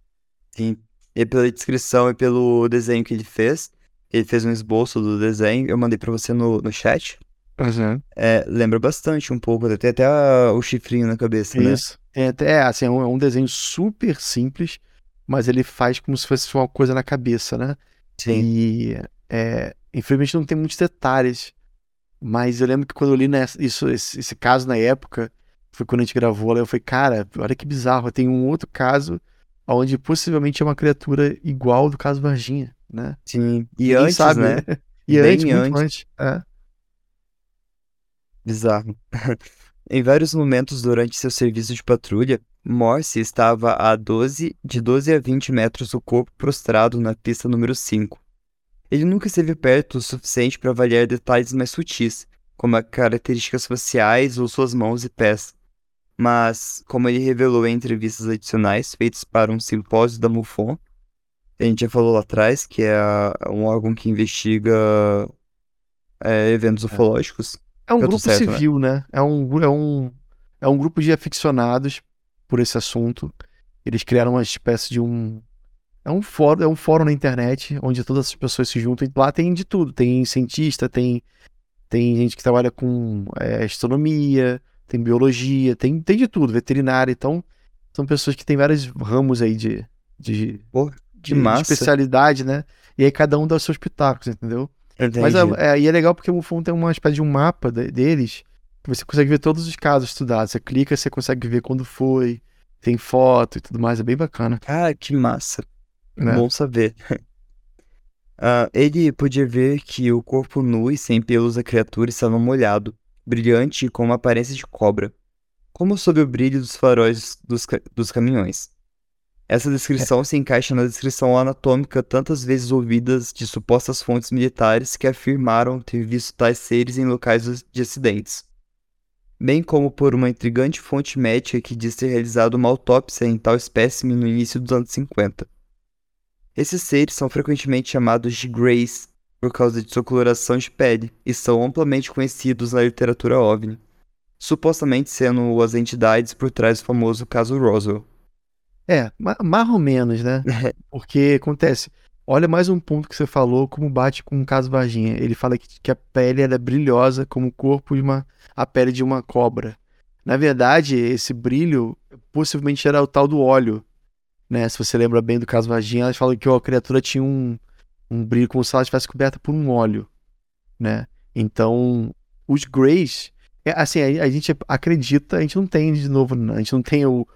Sim. E pela descrição e pelo desenho que ele fez, ele fez um esboço do desenho, eu mandei para você no, no chat. Uhum. É, lembra bastante um pouco, tem até a, o chifrinho na cabeça, né? Isso. É, é, assim, é um, é um, desenho super simples, mas ele faz como se fosse uma coisa na cabeça, né? Sim. E, é, infelizmente, não tem muitos detalhes mas eu lembro que quando eu li nessa, isso, esse, esse, caso na época, foi quando a gente gravou, eu falei, cara, olha que bizarro, tem um outro caso onde possivelmente é uma criatura igual do caso Varginha, né? Sim, e Ninguém antes, sabe, né? e Bem antes, antes. antes. É. Bizarro. em vários momentos durante seu serviço de patrulha, Morse estava a 12, de 12 a 20 metros do corpo prostrado na pista número 5. Ele nunca esteve perto o suficiente para avaliar detalhes mais sutis, como características faciais ou suas mãos e pés. Mas, como ele revelou em entrevistas adicionais feitas para um simpósio da MUFON, a gente já falou lá atrás, que é um órgão que investiga é, eventos é. ufológicos. É um grupo certo, né? civil, né? né? É, um, é, um, é um grupo de aficionados por esse assunto. Eles criaram uma espécie de um é um fórum, é um fórum na internet onde todas as pessoas se juntam. Lá tem de tudo. Tem cientista, tem, tem gente que trabalha com é, astronomia, tem biologia, tem, tem de tudo, veterinária. Então, são pessoas que têm vários ramos aí de, de, Pô, de, de especialidade, né? E aí cada um dá os seus pitacos, entendeu? Entendi. Mas é, é, e é legal porque o MUFON tem uma espécie de um mapa de, deles que você consegue ver todos os casos estudados. Você clica, você consegue ver quando foi, tem foto e tudo mais. É bem bacana. Ah, que massa. Né? Bom saber. uh, ele podia ver que o corpo nu e sem pelos da criatura estava molhado, brilhante e com uma aparência de cobra, como sob o brilho dos faróis dos, dos caminhões. Essa descrição é. se encaixa na descrição anatômica tantas vezes ouvidas de supostas fontes militares que afirmaram ter visto tais seres em locais de acidentes, bem como por uma intrigante fonte médica que diz ter realizado uma autópsia em tal espécime no início dos anos 50. Esses seres são frequentemente chamados de Greys por causa de sua coloração de pele e são amplamente conhecidos na literatura OVNI, supostamente sendo as entidades por trás do famoso caso Roswell. É, mais ou menos, né? Porque acontece. Olha mais um ponto que você falou, como bate com o caso Varginha. Ele fala que, que a pele é brilhosa como o corpo de uma. a pele de uma cobra. Na verdade, esse brilho possivelmente era o tal do óleo né? Se você lembra bem do caso Varginha, elas falam que ó, a criatura tinha um, um brilho como se ela estivesse coberta por um óleo, né? Então, os Greys, é, assim, a, a, gente acredita, a gente não tem, de novo, a gente não tem o,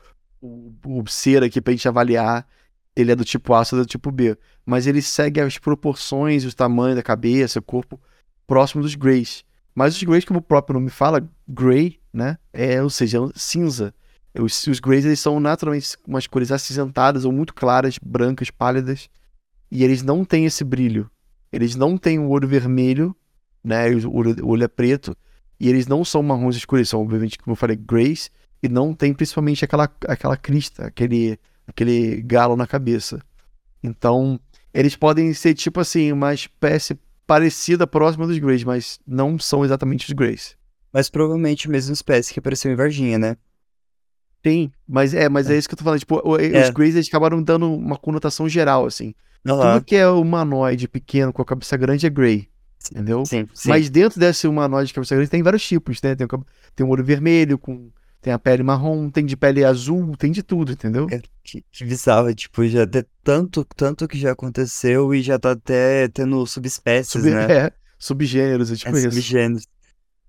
o, o ser aqui pra gente avaliar ele é do tipo A ou do tipo B, mas ele segue as proporções, os tamanhos da cabeça, o corpo próximo dos Greys. Mas os Greys, como o próprio nome fala, Grey né? É, ou seja, é cinza. Os, os Greys eles são naturalmente umas cores acinzentadas ou muito claras, brancas, pálidas, e eles não têm esse brilho. Eles não têm o olho vermelho, né? O olho, o olho é preto, e eles não são marrons escuros, são obviamente, como eu falei, Greys, e não tem principalmente aquela, aquela crista, aquele, aquele galo na cabeça. Então, eles podem ser tipo assim, uma espécie parecida, próxima dos Greys, mas não são exatamente os Greys. Mas provavelmente a mesma espécie que apareceu em Varginha, né? Sim, mas é, mas é, é isso que eu tô falando. Tipo, os é. Greys eles acabaram dando uma conotação geral, assim. Uhum. Tudo que é humanoide pequeno com a cabeça grande é Grey. Entendeu? Sim, sim. Mas dentro desse humanoide de cabeça grande tem vários tipos, né? Tem, tem um olho vermelho, com, tem a pele marrom, tem de pele azul, tem de tudo, entendeu? É, que, que bizarro, tipo, já tem tanto, tanto que já aconteceu e já tá até tendo subespécies, Sub, né? É, subgêneros, é tipo é, isso. Subgêneros.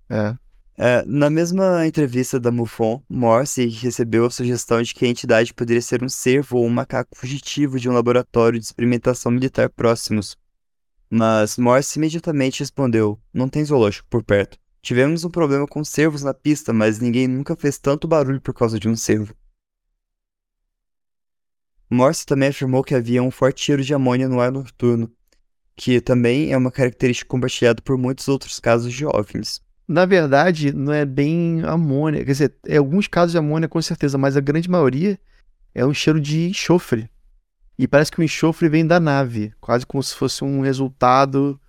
É. É, na mesma entrevista da MUFON, Morse recebeu a sugestão de que a entidade poderia ser um cervo ou um macaco fugitivo de um laboratório de experimentação militar próximos. Mas Morse imediatamente respondeu: Não tem zoológico por perto. Tivemos um problema com cervos na pista, mas ninguém nunca fez tanto barulho por causa de um cervo. Morse também afirmou que havia um forte cheiro de amônia no ar noturno, que também é uma característica compartilhada por muitos outros casos de OVNIs na verdade, não é bem amônia. Quer dizer, é alguns casos de amônia com certeza, mas a grande maioria é um cheiro de enxofre. E parece que o enxofre vem da nave, quase como se fosse um resultado,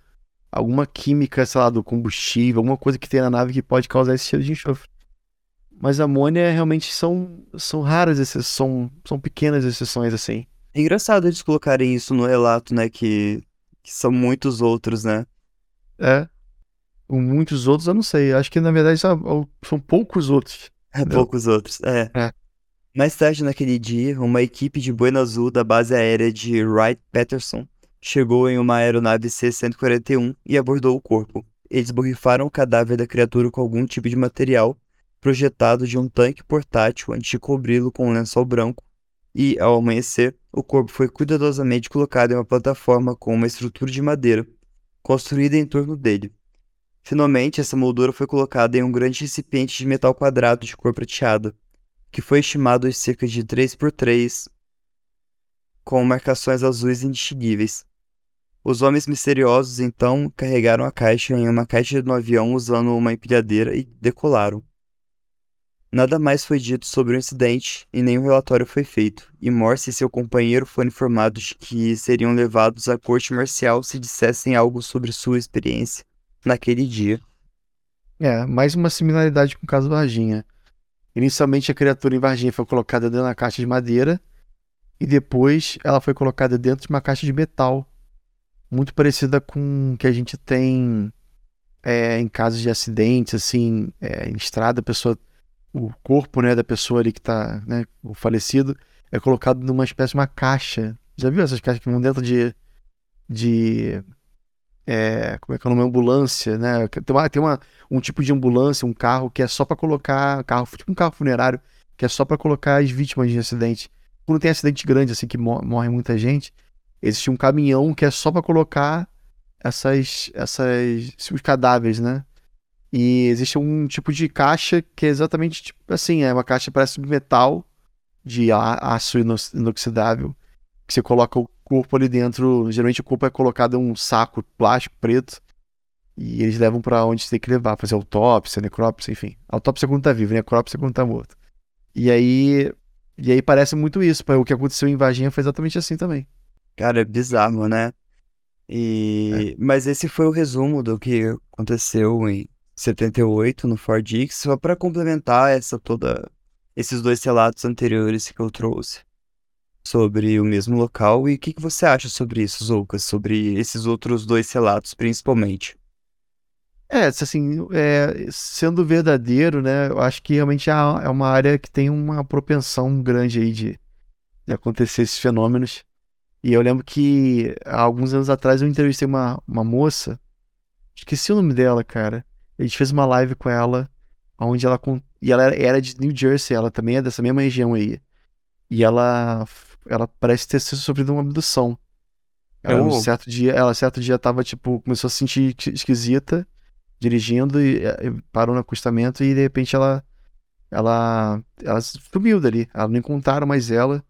alguma química, sei lá, do combustível, alguma coisa que tem na nave que pode causar esse cheiro de enxofre. Mas amônia realmente são, são raras exceções, são, são pequenas exceções assim. É engraçado eles colocarem isso no relato, né? Que, que são muitos outros, né? É. Com muitos outros, eu não sei. Acho que na verdade são, são poucos outros. É, poucos outros, é. é. Mais tarde naquele dia, uma equipe de Buena Azul da base aérea de Wright-Patterson chegou em uma aeronave C-141 e abordou o corpo. Eles borrifaram o cadáver da criatura com algum tipo de material projetado de um tanque portátil antes de cobri-lo com um lençol branco. E, ao amanhecer, o corpo foi cuidadosamente colocado em uma plataforma com uma estrutura de madeira, construída em torno dele. Finalmente, essa moldura foi colocada em um grande recipiente de metal quadrado de cor prateada, que foi estimado de cerca de 3 por 3, com marcações azuis indistinguíveis. Os homens misteriosos então carregaram a caixa em uma caixa no avião usando uma empilhadeira e decolaram. Nada mais foi dito sobre o incidente e nenhum relatório foi feito, e Morse e seu companheiro foram informados de que seriam levados à corte marcial se dissessem algo sobre sua experiência naquele dia. É, mais uma similaridade com o caso Varginha. Inicialmente a criatura em Varginha foi colocada dentro da caixa de madeira e depois ela foi colocada dentro de uma caixa de metal, muito parecida com o que a gente tem é, em casos de acidentes, assim, é, em estrada, a pessoa, o corpo né, da pessoa ali que está, né, o falecido, é colocado numa espécie de uma caixa. Já viu essas caixas que vão dentro de, de é, como é que é o nome? Ambulância, né? Tem, uma, tem uma, um tipo de ambulância, um carro que é só para colocar, carro, tipo um carro funerário, que é só para colocar as vítimas de acidente. Quando tem acidente grande, assim, que morre muita gente, existe um caminhão que é só para colocar essas, essas, os cadáveres, né? E existe um tipo de caixa que é exatamente tipo assim, é uma caixa parece de metal, de aço inoxidável, que você coloca o corpo ali dentro. Geralmente o corpo é colocado em um saco plástico preto. E eles levam para onde tem que levar, fazer autópsia, necrópsia, enfim. Autópsia quando tá vivo, necrópsia quando tá morto. E aí. E aí parece muito isso. O que aconteceu em Varginha foi exatamente assim também. Cara, é bizarro, né? E... É. Mas esse foi o resumo do que aconteceu em 78 no Ford X, só para complementar essa toda esses dois relatos anteriores que eu trouxe sobre o mesmo local. E o que, que você acha sobre isso, Zoucas? Sobre esses outros dois relatos, principalmente? É, assim, é, sendo verdadeiro, né, eu acho que realmente é, é uma área que tem uma propensão grande aí de, de acontecer esses fenômenos. E eu lembro que há alguns anos atrás eu entrevistei uma, uma moça, esqueci o nome dela, cara. A gente fez uma live com ela, onde ela. E ela era de New Jersey, ela também é dessa mesma região aí. E ela ela parece ter sofrido uma abdução. Ela, um certo dia, ela certo dia tava, tipo, começou a se sentir esquisita, dirigindo e, e parou no acostamento e de repente ela ela ela sumiu dali. Ela não encontraram mais ela.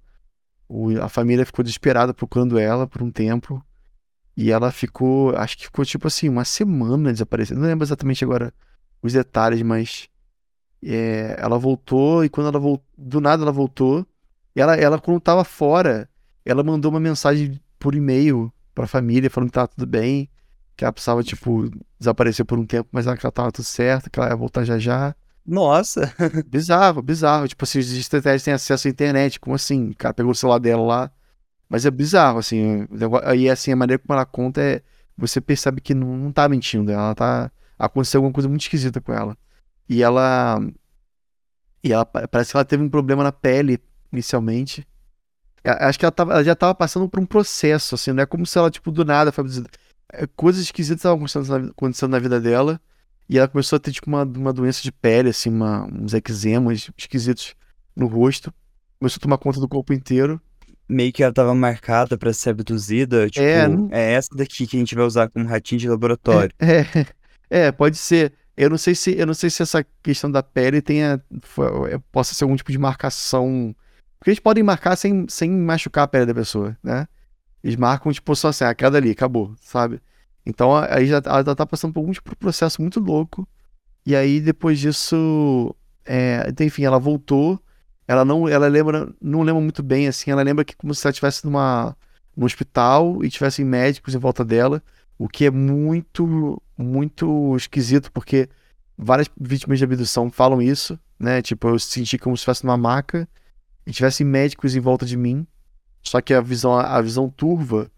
O, a família ficou desesperada procurando ela por um tempo. E ela ficou, acho que ficou tipo assim, uma semana desaparecendo. Não lembro exatamente agora os detalhes, mas é, ela voltou e quando ela voltou, do nada ela voltou. Ela, ela quando tava fora, ela mandou uma mensagem por e-mail pra família falando que tava tudo bem, que ela precisava, tipo, desaparecer por um tempo, mas ela, que ela tava tudo certo, que ela ia voltar já já. Nossa! bizarro, bizarro. Tipo assim, os estratégias têm acesso à internet, como assim? O cara pegou o celular dela lá. Mas é bizarro, assim. Aí, assim, a maneira como ela conta é. Você percebe que não, não tá mentindo. Ela tá. Aconteceu alguma coisa muito esquisita com ela. E ela. E ela parece que ela teve um problema na pele inicialmente. Acho que ela, tava, ela já tava passando por um processo, assim, não é como se ela, tipo, do nada foi é, Coisas esquisitas estavam acontecendo, acontecendo na vida dela. E ela começou a ter, tipo, uma, uma doença de pele, assim, uma, uns eczemas esquisitos no rosto. Começou a tomar conta do corpo inteiro. Meio que ela tava marcada para ser abduzida. Tipo, é, não... é essa daqui que a gente vai usar como ratinho de laboratório. É, é, é, pode ser. Eu não sei se eu não sei se essa questão da pele tenha é, possa ser algum tipo de marcação. Porque eles podem marcar sem, sem machucar a pele da pessoa, né? Eles marcam, tipo, só assim, a ah, ali, acabou, sabe? Então aí já, ela já tá passando por algum tipo de processo muito louco. E aí depois disso, é, então, enfim, ela voltou. Ela não, ela lembra, não lembra muito bem assim. Ela lembra que como se ela estivesse numa no hospital e tivessem médicos em volta dela, o que é muito, muito esquisito porque várias vítimas de abdução falam isso, né? Tipo, eu senti como se estivesse numa maca e tivessem médicos em volta de mim. Só que a visão, a visão turva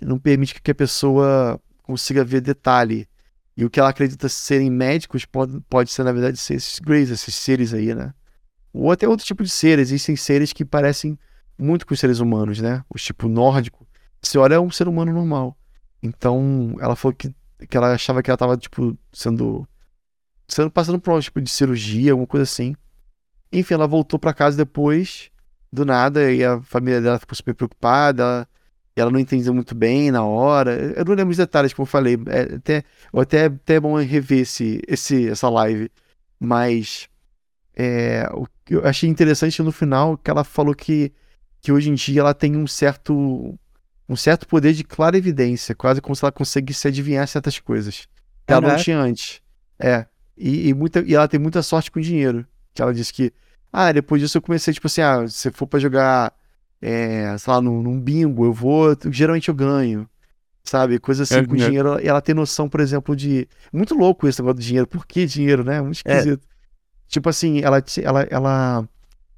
não permite que a pessoa consiga ver detalhe. E o que ela acredita serem médicos pode, pode ser, na verdade, ser esses Greys, esses seres aí, né? Ou até outro tipo de seres. Existem seres que parecem muito com os seres humanos, né? O tipo nórdico. Você olha, é um ser humano normal. Então, ela falou que, que ela achava que ela tava, tipo, sendo. sendo passando por um tipo de cirurgia, alguma coisa assim. Enfim, ela voltou para casa depois, do nada, e a família dela ficou super preocupada. Ela ela não entendeu muito bem na hora. Eu não lembro os detalhes, como eu falei. É até, até, até é bom rever esse, esse, essa live. Mas é, o que eu achei interessante no final que ela falou que, que hoje em dia ela tem um certo um certo poder de clara evidência, quase como se ela conseguisse adivinhar certas coisas. Que ela não tinha antes. É. E, e, muita, e ela tem muita sorte com dinheiro. Que ela disse que. Ah, depois disso eu comecei, tipo assim, ah, se for pra jogar é, sei lá, num, num, bingo, eu vou, geralmente eu ganho, sabe? Coisa assim, é, com é. dinheiro, e ela tem noção, por exemplo, de. Muito louco esse negócio de dinheiro. Por que dinheiro, né? Muito é. esquisito. Tipo assim, ela, ela, ela,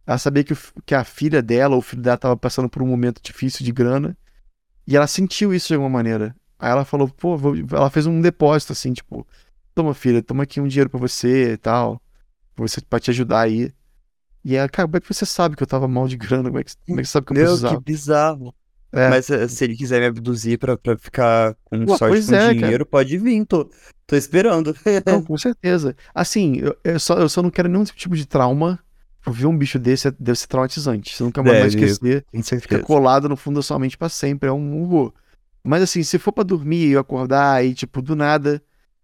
ela sabia que, o, que a filha dela, ou o filho dela, tava passando por um momento difícil de grana, e ela sentiu isso de alguma maneira. Aí ela falou, pô, vou... ela fez um depósito assim, tipo, toma filha, toma aqui um dinheiro para você e tal, pra, você, pra te ajudar aí. E ela, cara, como é que você sabe que eu tava mal de grana? Como é que, como é que você sabe que eu Meu, precisava? que bizarro. É. Mas eh, se ele quiser me abduzir pra, pra ficar com Ué, sorte com é, dinheiro, cara. pode vir, tô, tô esperando. Não, com certeza. Assim, eu, eu, só, eu só não quero nenhum tipo de trauma. Ver um bicho desse é, deve ser traumatizante. Você nunca mais vai esquecer. Você fica colado no fundo da sua mente pra sempre. É um horror. Mas assim, se for pra dormir e acordar e, tipo, do nada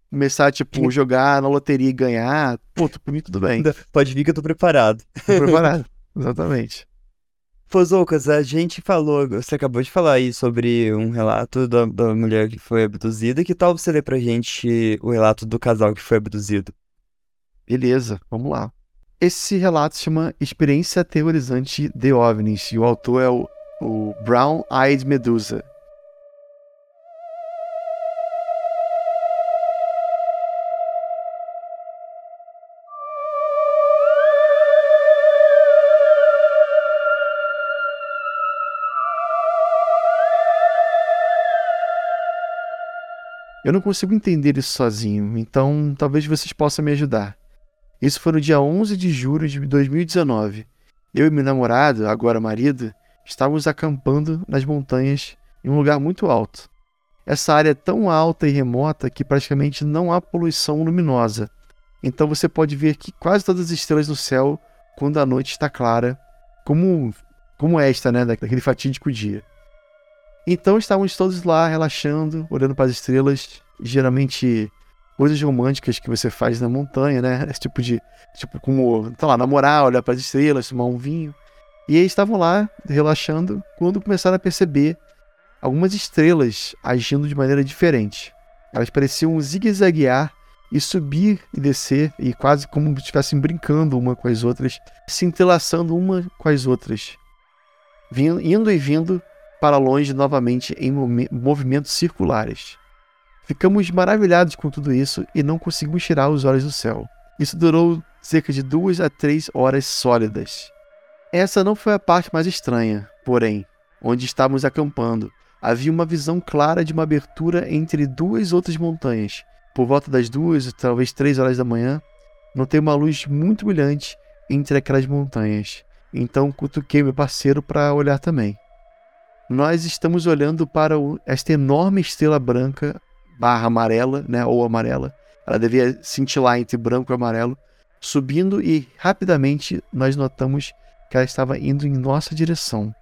começar, tipo, jogar na loteria e ganhar, pô, por mim tudo bem. Pode vir que eu tô preparado. Tô preparado, exatamente. Fozoucas, a gente falou, você acabou de falar aí sobre um relato da, da mulher que foi abduzida. Que tal você ler pra gente o relato do casal que foi abduzido? Beleza, vamos lá. Esse relato se chama Experiência Aterrorizante de OVNIs e o autor é o, o Brown Eyed Medusa. Eu não consigo entender isso sozinho, então talvez vocês possam me ajudar. Isso foi no dia 11 de julho de 2019. Eu e meu namorado, agora marido, estávamos acampando nas montanhas em um lugar muito alto. Essa área é tão alta e remota que praticamente não há poluição luminosa. Então você pode ver que quase todas as estrelas no céu quando a noite está clara, como como esta, né, daquele fatídico dia. Então estávamos todos lá relaxando, olhando para as estrelas, geralmente coisas românticas que você faz na montanha, né? Esse tipo de. Tipo, como, sei lá, namorar, olhar para as estrelas, tomar um vinho. E eles estavam lá, relaxando, quando começaram a perceber algumas estrelas agindo de maneira diferente. Elas pareciam zigue-zaguear e subir e descer, e quase como se estivessem brincando uma com as outras, se entrelaçando uma com as outras, vindo, indo e vindo para longe novamente em movimentos circulares. Ficamos maravilhados com tudo isso e não conseguimos tirar os olhos do céu. Isso durou cerca de duas a três horas sólidas. Essa não foi a parte mais estranha, porém, onde estávamos acampando, havia uma visão clara de uma abertura entre duas outras montanhas. Por volta das duas, talvez três horas da manhã, notei uma luz muito brilhante entre aquelas montanhas. Então cutuquei meu parceiro para olhar também. Nós estamos olhando para esta enorme estrela branca barra amarela, né, ou amarela. Ela devia cintilar entre branco e amarelo, subindo e rapidamente nós notamos que ela estava indo em nossa direção.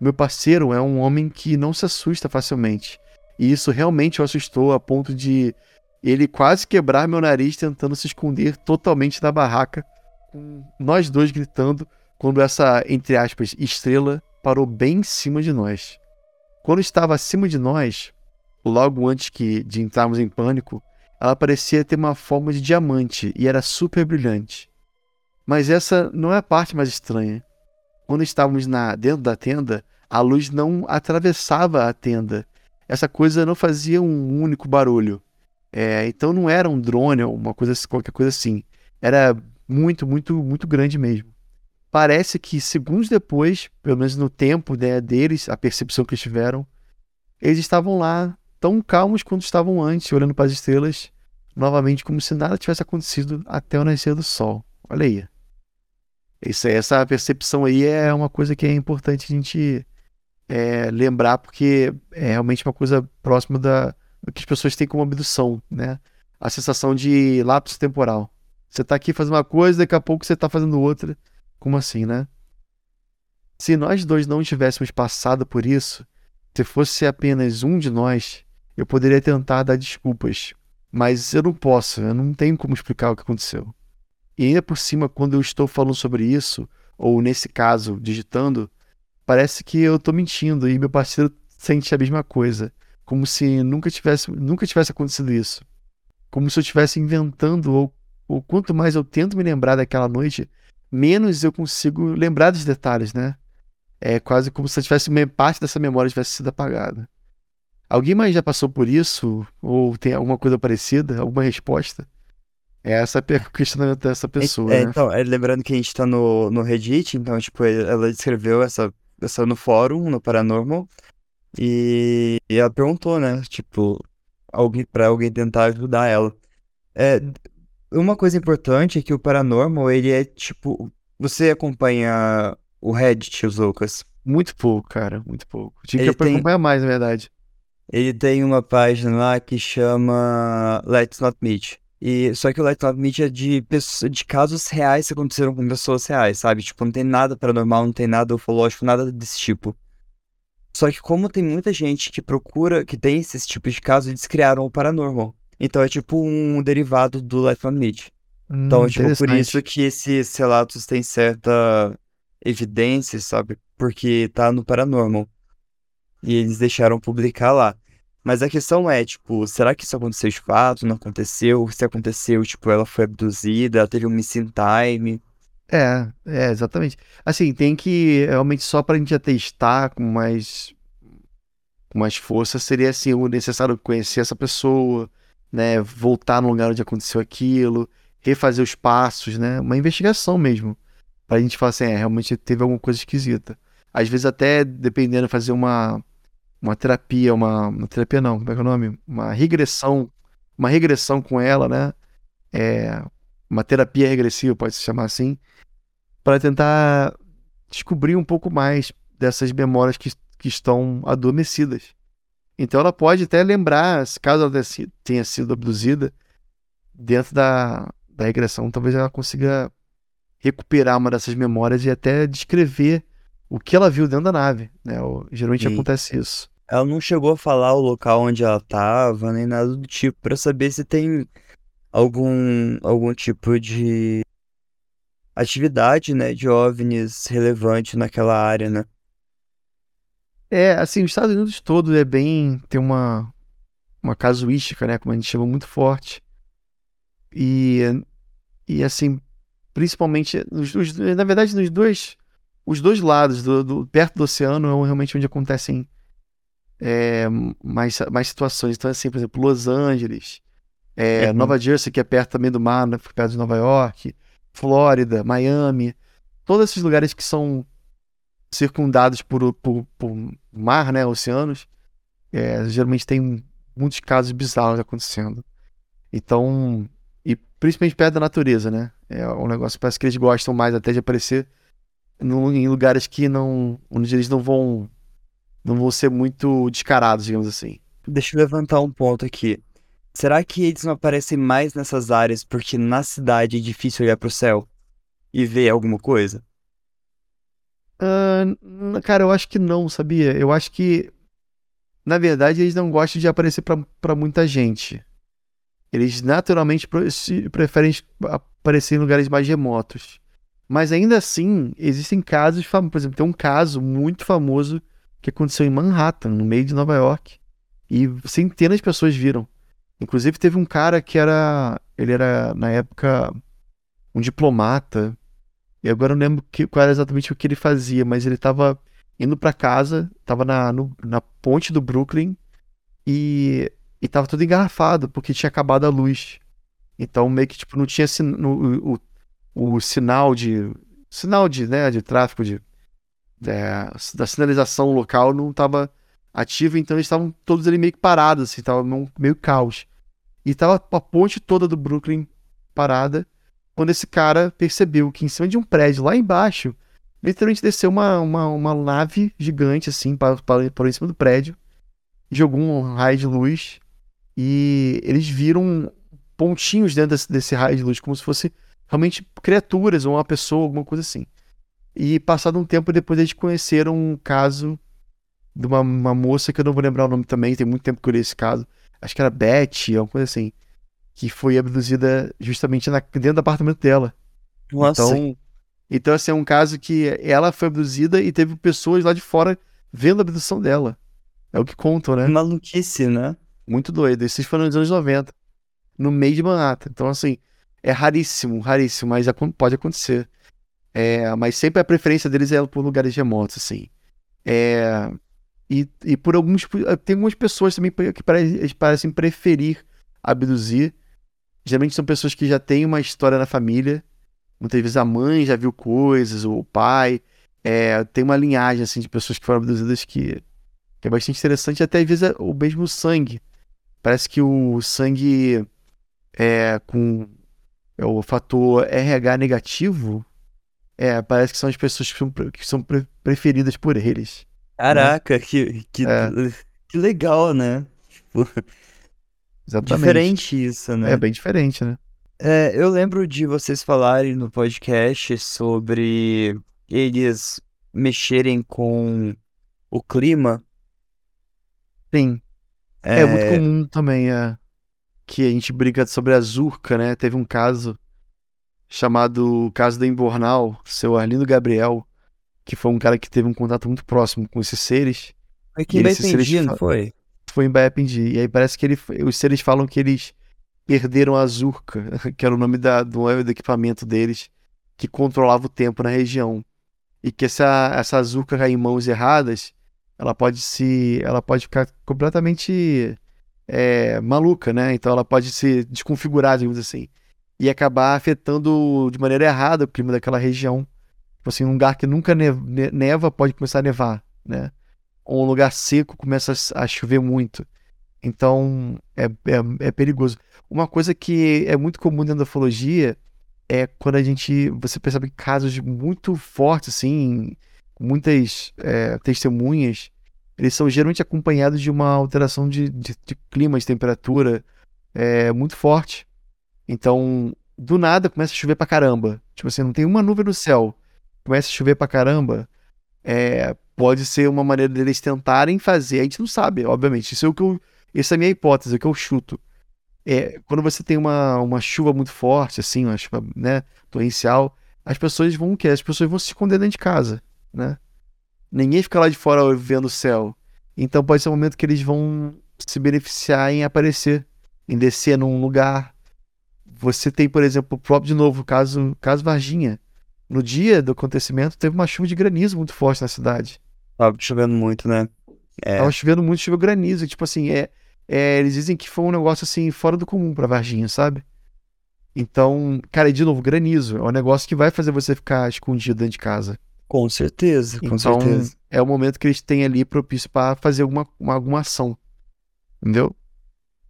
Meu parceiro é um homem que não se assusta facilmente, e isso realmente o assustou a ponto de ele quase quebrar meu nariz tentando se esconder totalmente da barraca, com nós dois gritando quando essa, entre aspas, estrela parou bem em cima de nós. Quando estava acima de nós, logo antes que de entrarmos em pânico, ela parecia ter uma forma de diamante e era super brilhante. Mas essa não é a parte mais estranha. Quando estávamos na, dentro da tenda, a luz não atravessava a tenda. Essa coisa não fazia um único barulho. É, então não era um drone ou uma coisa, qualquer coisa assim. Era muito, muito, muito grande mesmo. Parece que segundos depois, pelo menos no tempo né, deles, a percepção que eles tiveram, eles estavam lá tão calmos quanto estavam antes, olhando para as estrelas, novamente como se nada tivesse acontecido até o nascer do sol. Olha aí. Isso, essa percepção aí é uma coisa que é importante a gente é, lembrar, porque é realmente uma coisa próxima da, do que as pessoas têm como abdução, né? A sensação de lapso temporal. Você está aqui fazendo uma coisa, daqui a pouco você está fazendo outra. Como assim, né? Se nós dois não tivéssemos passado por isso, se fosse apenas um de nós, eu poderia tentar dar desculpas, mas eu não posso, eu não tenho como explicar o que aconteceu. E ainda por cima, quando eu estou falando sobre isso, ou nesse caso, digitando, parece que eu estou mentindo e meu parceiro sente a mesma coisa, como se nunca tivesse, nunca tivesse acontecido isso. Como se eu estivesse inventando, ou, ou quanto mais eu tento me lembrar daquela noite, menos eu consigo lembrar dos detalhes, né? É quase como se tivesse uma parte dessa memória tivesse sido apagada. Alguém mais já passou por isso? Ou tem alguma coisa parecida? Alguma resposta? É essa o questionamento dessa pessoa. É, né? então, é, lembrando que a gente tá no, no Reddit, então, tipo, ela escreveu essa, essa no fórum, no Paranormal, e, e ela perguntou, né, tipo, alguém, pra alguém tentar ajudar ela. É, uma coisa importante é que o Paranormal, ele é, tipo, você acompanha o Reddit, os Lucas? Muito pouco, cara, muito pouco. Tinha ele que tem... acompanhar mais, na verdade. Ele tem uma página lá que chama Let's Not Meet. E, só que o Let's Not Meet é de, de casos reais que aconteceram com pessoas reais, sabe? Tipo, não tem nada paranormal, não tem nada ufológico, nada desse tipo. Só que como tem muita gente que procura, que tem esses tipos de casos, eles criaram o Paranormal. Então é tipo um derivado do Let's Not Meet. Hum, então é tipo por isso que esses relatos têm certa evidência, sabe? Porque tá no Paranormal. E eles deixaram publicar lá. Mas a questão é, tipo, será que isso aconteceu de fato? Não aconteceu? Se aconteceu, tipo, ela foi abduzida, ela teve um missing time. É, é, exatamente. Assim, tem que realmente só pra gente atestar com mais, com mais força, seria assim, o necessário conhecer essa pessoa, né? Voltar no lugar onde aconteceu aquilo, refazer os passos, né? Uma investigação mesmo. Pra gente falar assim, é, realmente teve alguma coisa esquisita. Às vezes até, dependendo, fazer uma uma terapia, uma, uma terapia não, como é que é o nome? Uma regressão, uma regressão com ela, né? É, uma terapia regressiva, pode se chamar assim, para tentar descobrir um pouco mais dessas memórias que, que estão adormecidas. Então ela pode até lembrar, caso ela tenha sido abduzida, dentro da, da regressão, talvez ela consiga recuperar uma dessas memórias e até descrever o que ela viu dentro da nave, né? Geralmente e... acontece isso. ela não chegou a falar o local onde ela tava, nem nada do tipo, pra saber se tem algum, algum tipo de atividade, né, de OVNIs relevante naquela área, né? É, assim, os Estados Unidos todo é bem. tem uma, uma casuística, né? Como a gente chama, muito forte. E, e assim, principalmente, nos, nos, na verdade, nos dois, os dois lados, do, do, perto do oceano, é realmente onde acontecem é, mais, mais situações. Então, assim, por exemplo, Los Angeles, é, uhum. Nova Jersey, que é perto também do mar, né, perto de Nova York, Flórida, Miami, todos esses lugares que são circundados por, por, por mar, né, oceanos, é, geralmente tem muitos casos bizarros acontecendo. Então, e principalmente perto da natureza, né? É um negócio parece que eles gostam mais até de aparecer no, em lugares que não, onde eles não vão, não vão ser muito descarados, digamos assim. Deixa eu levantar um ponto aqui. Será que eles não aparecem mais nessas áreas porque na cidade é difícil olhar pro céu e ver alguma coisa? Uh, cara, eu acho que não, sabia? Eu acho que, na verdade, eles não gostam de aparecer para muita gente. Eles naturalmente preferem aparecer em lugares mais remotos. Mas ainda assim, existem casos. Por exemplo, tem um caso muito famoso que aconteceu em Manhattan, no meio de Nova York. E centenas de pessoas viram. Inclusive, teve um cara que era. Ele era, na época, um diplomata e agora eu não lembro que, qual era exatamente o que ele fazia, mas ele tava indo para casa, tava na, no, na ponte do Brooklyn e, e tava tudo engarrafado, porque tinha acabado a luz. Então meio que tipo, não tinha sin, o, o, sinal de. Sinal de, né, de tráfego de, é, da sinalização local não estava ativo, então eles estavam todos ali meio que parados, assim, tava meio caos. E tava a ponte toda do Brooklyn parada quando esse cara percebeu que em cima de um prédio lá embaixo, literalmente desceu uma, uma, uma nave gigante, assim, para, em cima do prédio, jogou um raio de luz e eles viram pontinhos dentro desse, desse raio de luz, como se fosse realmente criaturas ou uma pessoa, alguma coisa assim. E passado um tempo depois eles conheceram um caso de uma, uma moça que eu não vou lembrar o nome também, tem muito tempo que eu li esse caso. Acho que era Beth, alguma coisa assim que foi abduzida justamente na, dentro do apartamento dela. Nossa. Então, então, assim, é um caso que ela foi abduzida e teve pessoas lá de fora vendo a abdução dela. É o que contam, né? Maluquice, né? Muito doido. Esses foram nos anos 90, no meio de Manhattan. Então, assim, é raríssimo, raríssimo, mas pode acontecer. É, mas sempre a preferência deles é por lugares remotos, assim. É, e, e por alguns. Tem algumas pessoas também que parecem preferir abduzir Geralmente são pessoas que já têm uma história na família. Muitas vezes a mãe já viu coisas, ou o pai. É, tem uma linhagem assim de pessoas que foram abduzidas que, que é bastante interessante. Até às vezes é o mesmo sangue. Parece que o sangue é com é o fator RH negativo. É, parece que são as pessoas que são, que são pre preferidas por eles. Caraca, né? que, que, é. que legal, né? Tipo, Exatamente. Diferente isso, né? É bem diferente, né? É, eu lembro de vocês falarem no podcast sobre eles mexerem com o clima. Sim. É, é muito comum também é, que a gente brinca sobre a Zurca, né? Teve um caso chamado caso da Embornal, seu Arlindo Gabriel, que foi um cara que teve um contato muito próximo com esses seres. Foi quem seres... não foi? Foi em Baiapendi. E aí parece que ele, os seres falam que eles perderam a Zurka, que era o nome da, do, do equipamento deles, que controlava o tempo na região. E que essa, essa Zurka em mãos erradas, ela pode se. ela pode ficar completamente é, maluca, né? Então ela pode se desconfigurar, digamos assim. E acabar afetando de maneira errada o clima daquela região. Tipo assim, um lugar que nunca neva pode começar a nevar, né? Um lugar seco começa a chover muito. Então é, é, é, perigoso. Uma coisa que é muito comum da ufologia é quando a gente. Você percebe casos muito fortes, assim, muitas é, testemunhas, eles são geralmente acompanhados de uma alteração de, de, de clima, de temperatura é, muito forte. Então, do nada começa a chover pra caramba. Tipo assim, não tem uma nuvem no céu. Começa a chover pra caramba. É, pode ser uma maneira deles tentarem fazer. A gente não sabe, obviamente. Isso é o que eu, essa é a minha hipótese, é o que eu chuto. É, quando você tem uma, uma chuva muito forte, assim, uma chuva né, torrencial, as pessoas vão o quê? As pessoas vão se esconder dentro de casa, né? Ninguém fica lá de fora vendo o céu. Então pode ser um momento que eles vão se beneficiar em aparecer, em descer num lugar. Você tem, por exemplo, o próprio, de novo, caso, caso Varginha. No dia do acontecimento, teve uma chuva de granizo muito forte na cidade. Tava chovendo muito, né? É. Tava chovendo muito, choveu granizo. Tipo assim, é, é, eles dizem que foi um negócio assim, fora do comum pra Varginha, sabe? Então, cara, e de novo, granizo. É um negócio que vai fazer você ficar escondido dentro de casa. Com certeza, com então, certeza. É o momento que eles têm ali propício para fazer alguma, uma, alguma ação. Entendeu?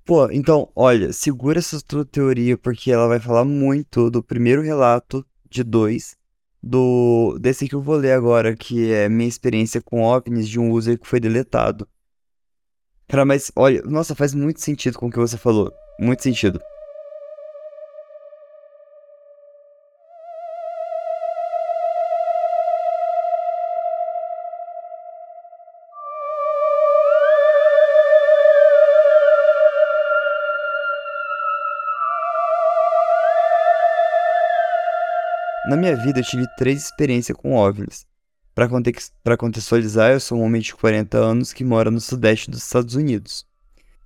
Pô, então, olha, segura essa tua teoria, porque ela vai falar muito do primeiro relato de dois, do desse que eu vou ler agora, que é minha experiência com OVNIs de um user que foi deletado. Cara, mas olha, nossa, faz muito sentido com o que você falou. Muito sentido. Na minha vida eu tive três experiências com OVNIs. Para contextualizar, eu sou um homem de 40 anos que mora no sudeste dos Estados Unidos.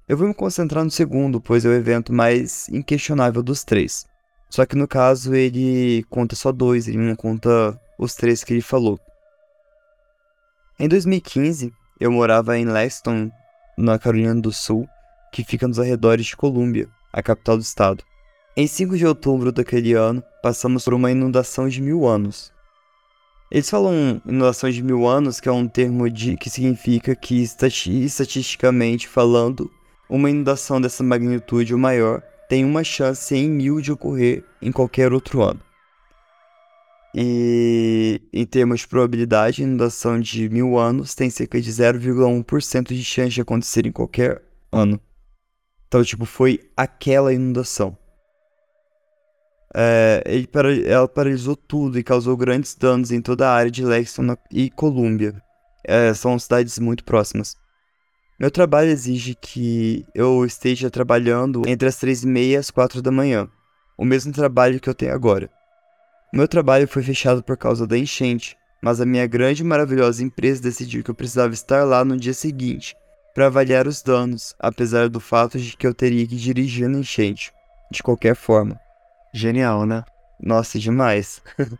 Eu vou me concentrar no segundo, pois é o evento mais inquestionável dos três. Só que no caso ele conta só dois, ele não conta os três que ele falou. Em 2015, eu morava em Lexington, na Carolina do Sul, que fica nos arredores de Columbia, a capital do estado. Em 5 de outubro daquele ano, passamos por uma inundação de mil anos. Eles falam inundação de mil anos, que é um termo de, que significa que, estatisticamente falando, uma inundação dessa magnitude ou maior tem uma chance em mil de ocorrer em qualquer outro ano. E em termos de probabilidade, inundação de mil anos tem cerca de 0,1% de chance de acontecer em qualquer ano. Então, tipo, foi aquela inundação. É, ela paralisou tudo e causou grandes danos em toda a área de Lexington e Columbia. É, são cidades muito próximas. Meu trabalho exige que eu esteja trabalhando entre as três e meia e as quatro da manhã, o mesmo trabalho que eu tenho agora. Meu trabalho foi fechado por causa da enchente, mas a minha grande e maravilhosa empresa decidiu que eu precisava estar lá no dia seguinte para avaliar os danos, apesar do fato de que eu teria que dirigir na enchente, de qualquer forma. Genial, né? Nossa, demais.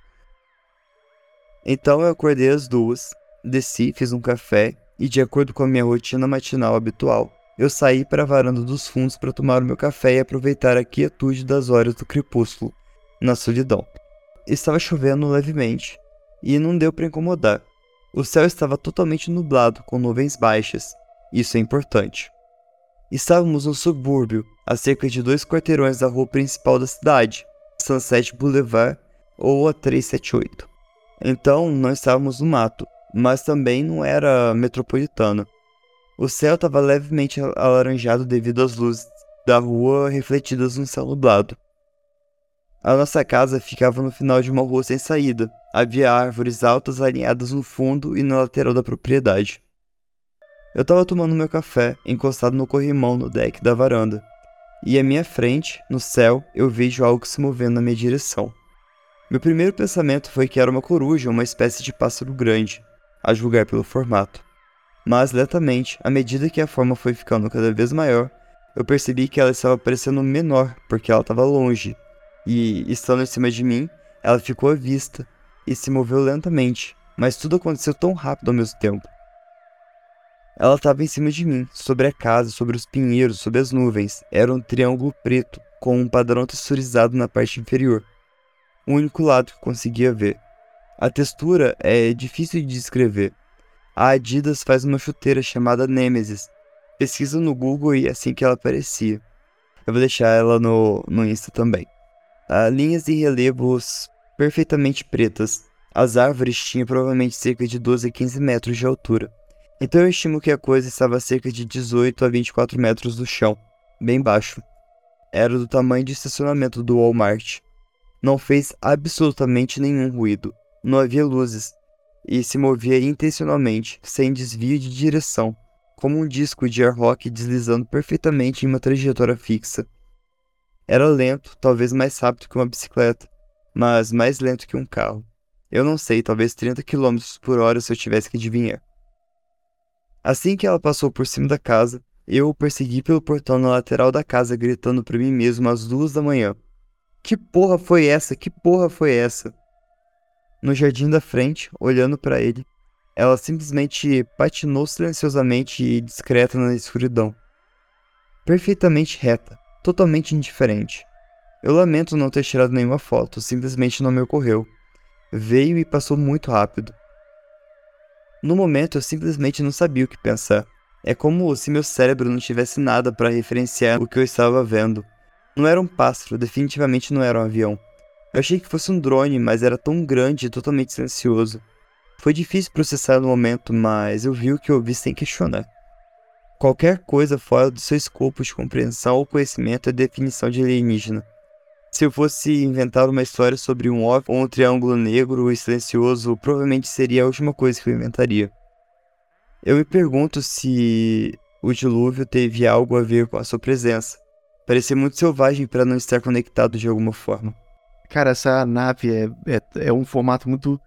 então eu acordei às duas, desci, fiz um café e, de acordo com a minha rotina matinal habitual, eu saí para a varanda dos fundos para tomar o meu café e aproveitar a quietude das horas do crepúsculo, na solidão. Estava chovendo levemente e não deu para incomodar. O céu estava totalmente nublado, com nuvens baixas. Isso é importante. Estávamos no subúrbio, a cerca de dois quarteirões da rua principal da cidade, Sunset Boulevard ou a 378. Então não estávamos no mato, mas também não era metropolitana. O céu estava levemente alaranjado devido às luzes da rua refletidas no céu nublado. A nossa casa ficava no final de uma rua sem saída. Havia árvores altas alinhadas no fundo e na lateral da propriedade. Eu tava tomando meu café, encostado no corrimão no deck da varanda. E à minha frente, no céu, eu vejo algo se movendo na minha direção. Meu primeiro pensamento foi que era uma coruja, uma espécie de pássaro grande, a julgar pelo formato. Mas lentamente, à medida que a forma foi ficando cada vez maior, eu percebi que ela estava parecendo menor, porque ela estava longe. E, estando em cima de mim, ela ficou à vista e se moveu lentamente, mas tudo aconteceu tão rápido ao mesmo tempo. Ela estava em cima de mim, sobre a casa, sobre os pinheiros, sobre as nuvens. Era um triângulo preto, com um padrão texturizado na parte inferior. O único lado que conseguia ver. A textura é difícil de descrever. A Adidas faz uma chuteira chamada Nemesis. Pesquisa no Google e é assim que ela aparecia. Eu vou deixar ela no, no Insta também. Há linhas e relevos perfeitamente pretas. As árvores tinham provavelmente cerca de 12 a 15 metros de altura. Então eu estimo que a coisa estava a cerca de 18 a 24 metros do chão, bem baixo. Era do tamanho de estacionamento do Walmart. Não fez absolutamente nenhum ruído. Não havia luzes. e se movia intencionalmente, sem desvio de direção, como um disco de air rock deslizando perfeitamente em uma trajetória fixa. Era lento, talvez mais rápido que uma bicicleta, mas mais lento que um carro. Eu não sei, talvez 30 km por hora se eu tivesse que adivinhar. Assim que ela passou por cima da casa, eu o persegui pelo portão na lateral da casa, gritando para mim mesmo às duas da manhã. Que porra foi essa? Que porra foi essa? No jardim da frente, olhando para ele, ela simplesmente patinou silenciosamente e discreta na escuridão. Perfeitamente reta, totalmente indiferente. Eu lamento não ter tirado nenhuma foto, simplesmente não me ocorreu. Veio e passou muito rápido. No momento eu simplesmente não sabia o que pensar. É como se meu cérebro não tivesse nada para referenciar o que eu estava vendo. Não era um pássaro, definitivamente não era um avião. Eu achei que fosse um drone, mas era tão grande e totalmente silencioso. Foi difícil processar no momento, mas eu vi o que eu vi sem questionar. Qualquer coisa fora do seu escopo de compreensão ou conhecimento é definição de alienígena. Se eu fosse inventar uma história sobre um OVNI ou um triângulo negro e silencioso, provavelmente seria a última coisa que eu inventaria. Eu me pergunto se o dilúvio teve algo a ver com a sua presença. Parecia muito selvagem para não estar conectado de alguma forma. Cara, essa nave é, é, é, um formato muito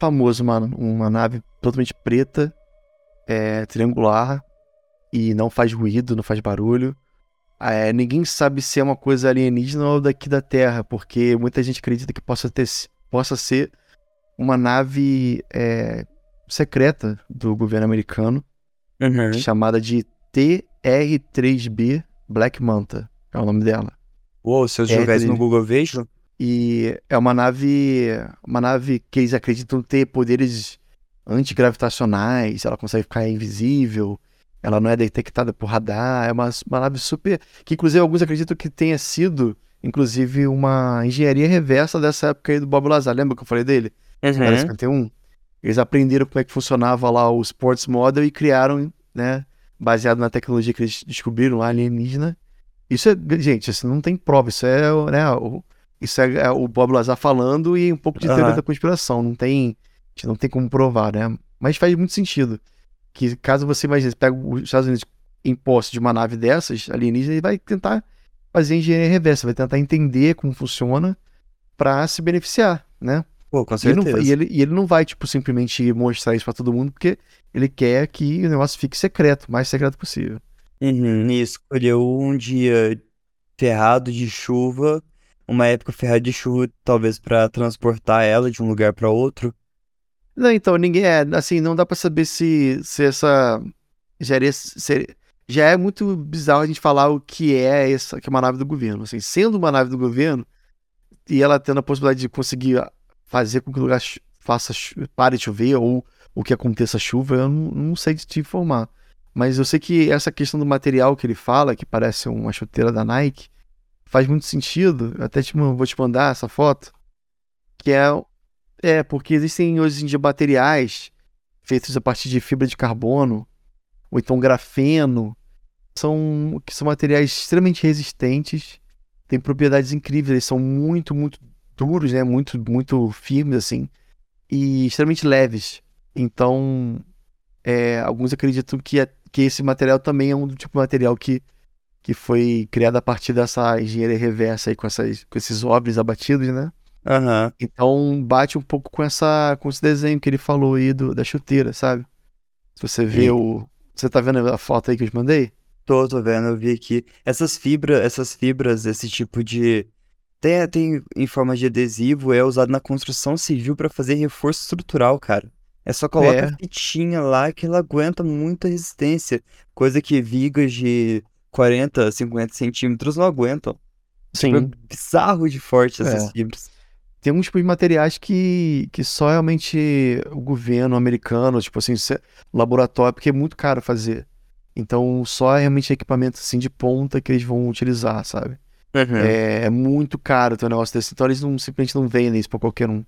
famoso, mano. Uma nave totalmente preta, é, triangular, e não faz ruído, não faz barulho. É, ninguém sabe se é uma coisa alienígena ou daqui da Terra, porque muita gente acredita que possa, ter, possa ser uma nave é, secreta do governo americano, uhum. chamada de TR-3B Black Manta, é o nome dela. Uou, se eu isso no Google vejo? E é uma nave, uma nave que eles acreditam ter poderes antigravitacionais, ela consegue ficar invisível, ela não é detectada por radar, é uma, uma nave super. Que inclusive alguns acreditam que tenha sido, inclusive, uma engenharia reversa dessa época aí do Bob Lazar. Lembra que eu falei dele? Uhum. Era 51. Eles aprenderam como é que funcionava lá o Sports Model e criaram, né? baseado na tecnologia que eles descobriram lá alienígena. Isso é, gente, isso não tem prova, isso é, né, o, isso é, é o Bob Lazar falando e um pouco de teoria uhum. da conspiração, não tem, não tem como provar, né? Mas faz muito sentido que caso você imagine, pega os Estados Unidos em posse de uma nave dessas alienígena, ele vai tentar fazer engenharia reversa, vai tentar entender como funciona para se beneficiar, né? Pô, com certeza. E ele, não, e, ele, e ele não vai, tipo, simplesmente mostrar isso para todo mundo, porque ele quer que o negócio fique secreto, o mais secreto possível. Uhum, e escolheu um dia ferrado de chuva, uma época ferrada de chuva, talvez para transportar ela de um lugar para outro. Não, então, ninguém é, assim, não dá para saber se, se essa já, se, já é muito bizarro a gente falar o que é essa, que é uma nave do governo, assim, sendo uma nave do governo e ela tendo a possibilidade de conseguir fazer com que o lugar faça pare de chover ou o que aconteça chuva, eu não, não sei te informar. Mas eu sei que essa questão do material que ele fala, que parece uma chuteira da Nike, faz muito sentido. Até te, vou te mandar essa foto. Que é. É, porque existem hoje em dia materiais feitos a partir de fibra de carbono, ou então grafeno, são, que são materiais extremamente resistentes, têm propriedades incríveis, eles são muito, muito duros, né? Muito, muito firmes, assim, e extremamente leves. Então, é, alguns acreditam que, é, que esse material também é um tipo de material que, que foi criado a partir dessa engenharia reversa aí, com, essas, com esses obres abatidos, né? Uhum. Então bate um pouco com essa com esse desenho que ele falou aí do, da chuteira, sabe? Se você vê e... o. Você tá vendo a foto aí que eu te mandei? Tô, tô vendo, eu vi aqui. Essas fibras, essas fibras, esse tipo de. Tem, tem em forma de adesivo, é usado na construção civil para fazer reforço estrutural, cara. É só coloca é. a fitinha lá que ela aguenta muita resistência. Coisa que vigas de 40, 50 centímetros não aguentam. Sim. Tipo, é bizarro de forte essas é. fibras. Tem uns tipo de materiais que, que só realmente o governo americano, tipo assim, laboratório, porque é muito caro fazer. Então, só realmente equipamento assim de ponta que eles vão utilizar, sabe? Uhum. É, é, muito caro ter um negócio desse. Então, eles não, simplesmente não vendem isso pra qualquer um.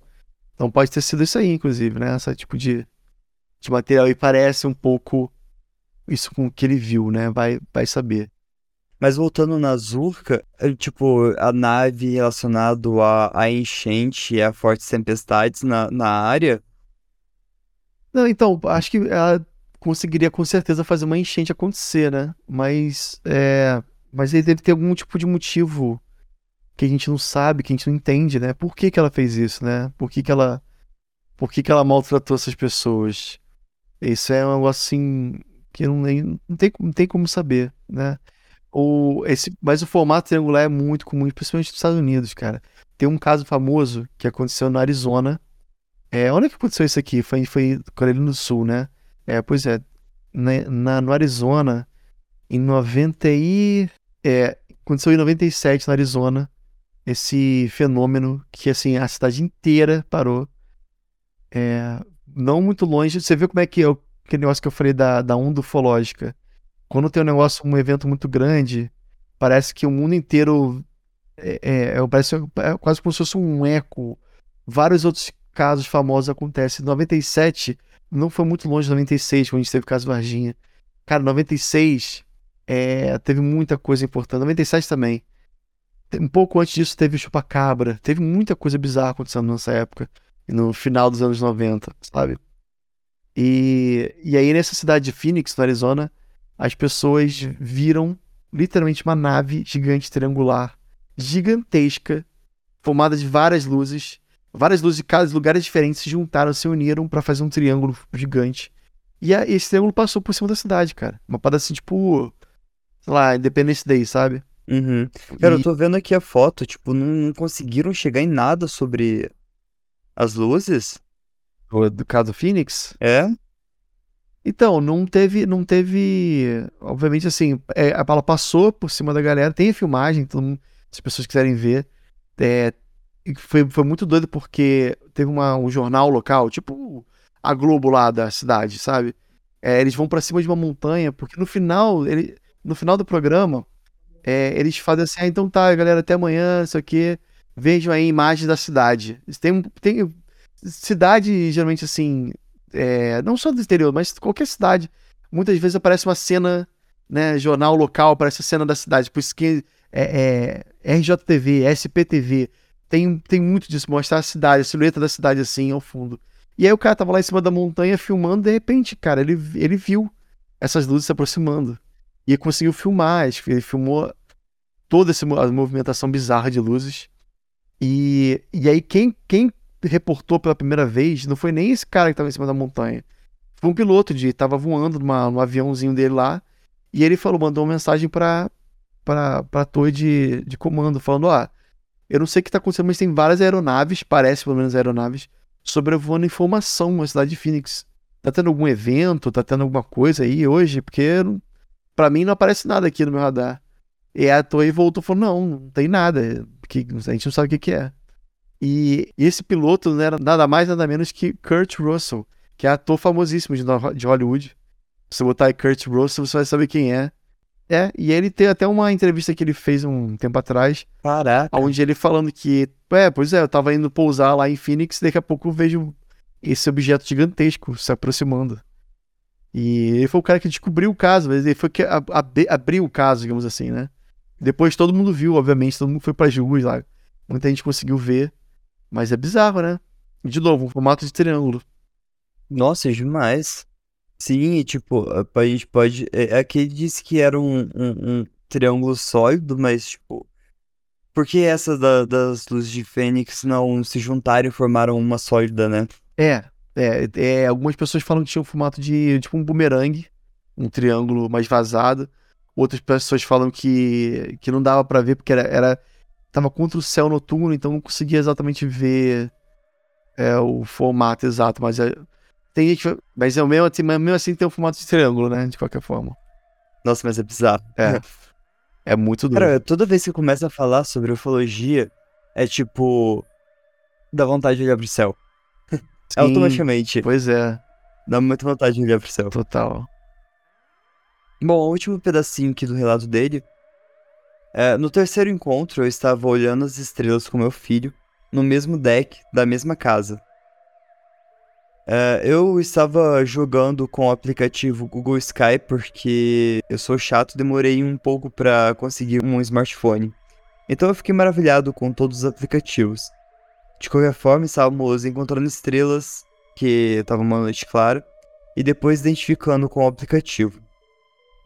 Então pode ter sido isso aí, inclusive, né? Essa tipo de, de material. E parece um pouco isso com o que ele viu, né? Vai, vai saber. Mas voltando na Zurka, é, tipo, a nave relacionado a, a enchente e a fortes tempestades na, na área, Não, então, acho que ela conseguiria com certeza fazer uma enchente acontecer, né? Mas, é, mas aí deve ter algum tipo de motivo que a gente não sabe, que a gente não entende, né? Por que, que ela fez isso, né? Por que, que ela. Por que, que ela maltratou essas pessoas? Isso é negócio assim que não, não, tem, não tem como saber, né? O, esse, mas o formato triangular é muito comum, principalmente nos Estados Unidos, cara. Tem um caso famoso que aconteceu no Arizona. É, onde é que aconteceu isso aqui? Foi, foi Carolina do Sul, né? É, pois é. Na, na, no Arizona, em 90 e... É, aconteceu em 97 no Arizona esse fenômeno que, assim, a cidade inteira parou. É, não muito longe. Você viu como é que é o negócio que eu falei da, da onda ufológica. Quando tem um negócio, um evento muito grande, parece que o mundo inteiro é, é, é parece é quase como se fosse um eco. Vários outros casos famosos acontecem. 97 não foi muito longe de 96, quando a gente teve o caso Varginha. Cara, 96 é, teve muita coisa importante. 97 também. Um pouco antes disso teve o Chupacabra. Teve muita coisa bizarra acontecendo nessa época. No final dos anos 90, sabe? E, e aí, nessa cidade de Phoenix, no Arizona, as pessoas viram literalmente uma nave gigante triangular, gigantesca, formada de várias luzes. Várias luzes de cada lugares diferentes se juntaram, se uniram para fazer um triângulo gigante. E a, esse triângulo passou por cima da cidade, cara. Uma parada assim, tipo. Sei lá, Independence Day, sabe? Uhum. Cara, e... eu tô vendo aqui a foto, tipo, não, não conseguiram chegar em nada sobre as luzes do caso Phoenix? É. Então, não teve, não teve, obviamente assim, é, ela passou por cima da galera, tem a filmagem, então, se as pessoas quiserem ver, é, foi, foi muito doido porque teve uma, um jornal local, tipo a Globo lá da cidade, sabe? É, eles vão para cima de uma montanha, porque no final, ele, no final do programa, é, eles fazem assim, ah, então tá, galera, até amanhã, isso aqui, vejam aí imagens da cidade. Tem, tem cidade, geralmente assim, é, não só do exterior, mas qualquer cidade, muitas vezes aparece uma cena, né, jornal local, aparece a cena da cidade, por isso que é, é RJTV, SPTV, tem, tem muito disso, mostrar a cidade, a silhueta da cidade assim, ao fundo. E aí o cara tava lá em cima da montanha filmando, de repente, cara, ele, ele viu essas luzes se aproximando. E conseguiu filmar, ele filmou toda essa movimentação bizarra de luzes. E, e aí quem, quem reportou pela primeira vez não foi nem esse cara que estava em cima da montanha. Foi um piloto de tava voando numa, no aviãozinho dele lá e ele falou, mandou uma mensagem para para para torre de, de comando falando, ó, eu não sei o que está acontecendo, mas tem várias aeronaves, parece pelo menos aeronaves sobrevoando informação na cidade de Phoenix. Tá tendo algum evento, tá tendo alguma coisa aí hoje? Porque para mim não aparece nada aqui no meu radar. E a torre voltou e falou: não, não tem nada, porque a gente não sabe o que, que é. E esse piloto não era nada mais, nada menos que Kurt Russell, que é ator famosíssimo de Hollywood. Se você botar aí Kurt Russell, você vai saber quem é. É, e ele tem até uma entrevista que ele fez um tempo atrás. Caraca. Onde ele falando que, é, pois é, eu tava indo pousar lá em Phoenix, daqui a pouco eu vejo esse objeto gigantesco se aproximando. E ele foi o cara que descobriu o caso, ele foi que abriu o caso, digamos assim, né? Depois todo mundo viu, obviamente, todo mundo foi para as ruas lá. Muita gente conseguiu ver. Mas é bizarro, né? De novo, um formato de triângulo. Nossa, é demais. Sim, tipo, a gente pode. É, aqui é disse que era um, um, um, triângulo sólido, mas tipo. Por que essa da, das luzes de Fênix não se juntaram e formaram uma sólida, né? É, é, é, algumas pessoas falam que tinha um formato de tipo um bumerangue, um triângulo mais vazado. Outras pessoas falam que, que não dava para ver porque era, era tava contra o céu noturno, então não conseguia exatamente ver é, o formato exato, mas é, tem gente, mas é o mesmo, assim, mesmo assim tem um formato de triângulo, né, de qualquer forma. Nossa, mas é bizarro. É. É muito duro. Cara, toda vez que começa a falar sobre ufologia, é tipo dá vontade de olhar pro céu. Sim, Automaticamente. Pois é. Dá muita vontade de olhar pro céu. Total. Bom, o último pedacinho aqui do relato dele é, no terceiro encontro, eu estava olhando as estrelas com meu filho, no mesmo deck da mesma casa. É, eu estava jogando com o aplicativo Google Sky porque eu sou chato, demorei um pouco para conseguir um smartphone. Então eu fiquei maravilhado com todos os aplicativos. De qualquer forma, estávamos encontrando estrelas que estava uma noite clara, e depois identificando com o aplicativo.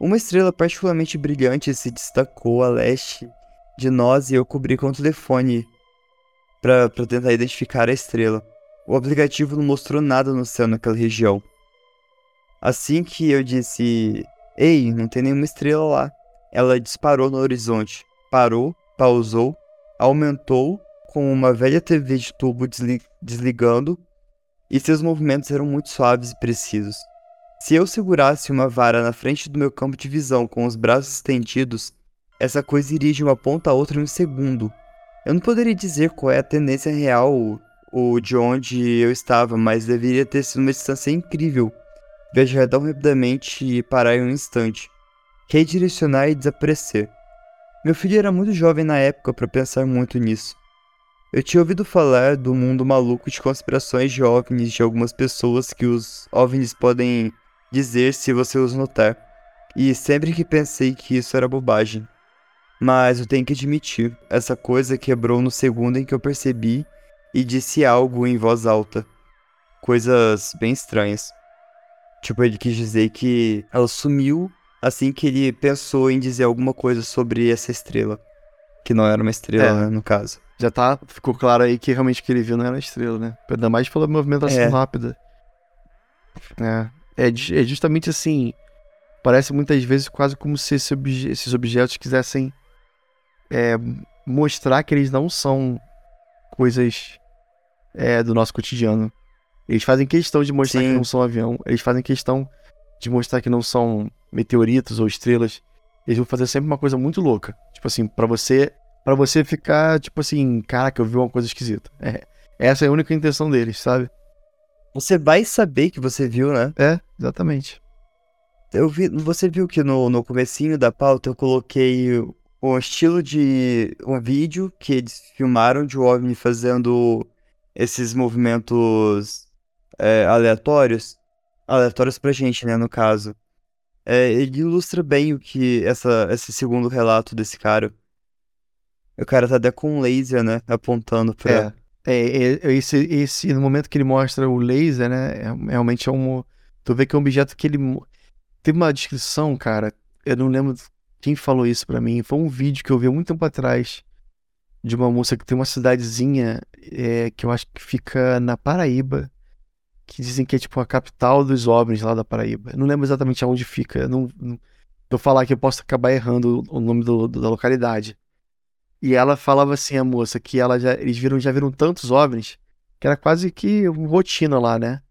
Uma estrela particularmente brilhante se destacou a leste de nós e eu cobri com o telefone para tentar identificar a estrela. O aplicativo não mostrou nada no céu naquela região. Assim que eu disse: Ei, não tem nenhuma estrela lá. Ela disparou no horizonte, parou, pausou, aumentou com uma velha TV de tubo desli desligando e seus movimentos eram muito suaves e precisos. Se eu segurasse uma vara na frente do meu campo de visão com os braços estendidos, essa coisa iria de uma ponta a outra em um segundo. Eu não poderia dizer qual é a tendência real ou de onde eu estava, mas deveria ter sido uma distância incrível. Viajar tão rapidamente e parar em um instante. Redirecionar e desaparecer. Meu filho era muito jovem na época para pensar muito nisso. Eu tinha ouvido falar do mundo maluco de conspirações de OVNIs de algumas pessoas que os OVNIs podem dizer se você os notar. E sempre que pensei que isso era bobagem. Mas eu tenho que admitir, essa coisa quebrou no segundo em que eu percebi e disse algo em voz alta. Coisas bem estranhas. Tipo, ele quis dizer que ela sumiu assim que ele pensou em dizer alguma coisa sobre essa estrela. Que não era uma estrela, é. né, no caso. Já tá, ficou claro aí que realmente o que ele viu não era estrela, né? Ainda mais pela movimentação é. rápida. É. é. É justamente assim. Parece muitas vezes quase como se esse obje esses objetos quisessem é, mostrar que eles não são coisas é, do nosso cotidiano. Eles fazem questão de mostrar Sim. que não são avião. Eles fazem questão de mostrar que não são meteoritos ou estrelas. Eles vão fazer sempre uma coisa muito louca. Tipo assim, para você para você ficar, tipo assim, caraca, eu vi uma coisa esquisita. É, essa é a única intenção deles, sabe? Você vai saber que você viu, né? É, exatamente. Eu vi, você viu que no, no comecinho da pauta eu coloquei um estilo de um vídeo que eles filmaram de OVNI fazendo esses movimentos é, aleatórios, aleatórios pra gente, né, no caso. É, ele ilustra bem o que essa, esse segundo relato desse cara. O cara tá até com um laser, né, apontando pra... É, é, é esse, esse, no momento que ele mostra o laser, né, é, realmente é um... Tu vê que é um objeto que ele... Teve uma descrição, cara, eu não lembro quem falou isso para mim? Foi um vídeo que eu vi muito tempo atrás de uma moça que tem uma cidadezinha é, que eu acho que fica na Paraíba, que dizem que é tipo a capital dos OVNIs lá da Paraíba. Eu não lembro exatamente aonde fica. Não, não, eu falar que eu posso acabar errando o nome do, do, da localidade. E ela falava assim, a moça, que ela já, eles viram, já viram tantos OVNIs que era quase que rotina lá, né?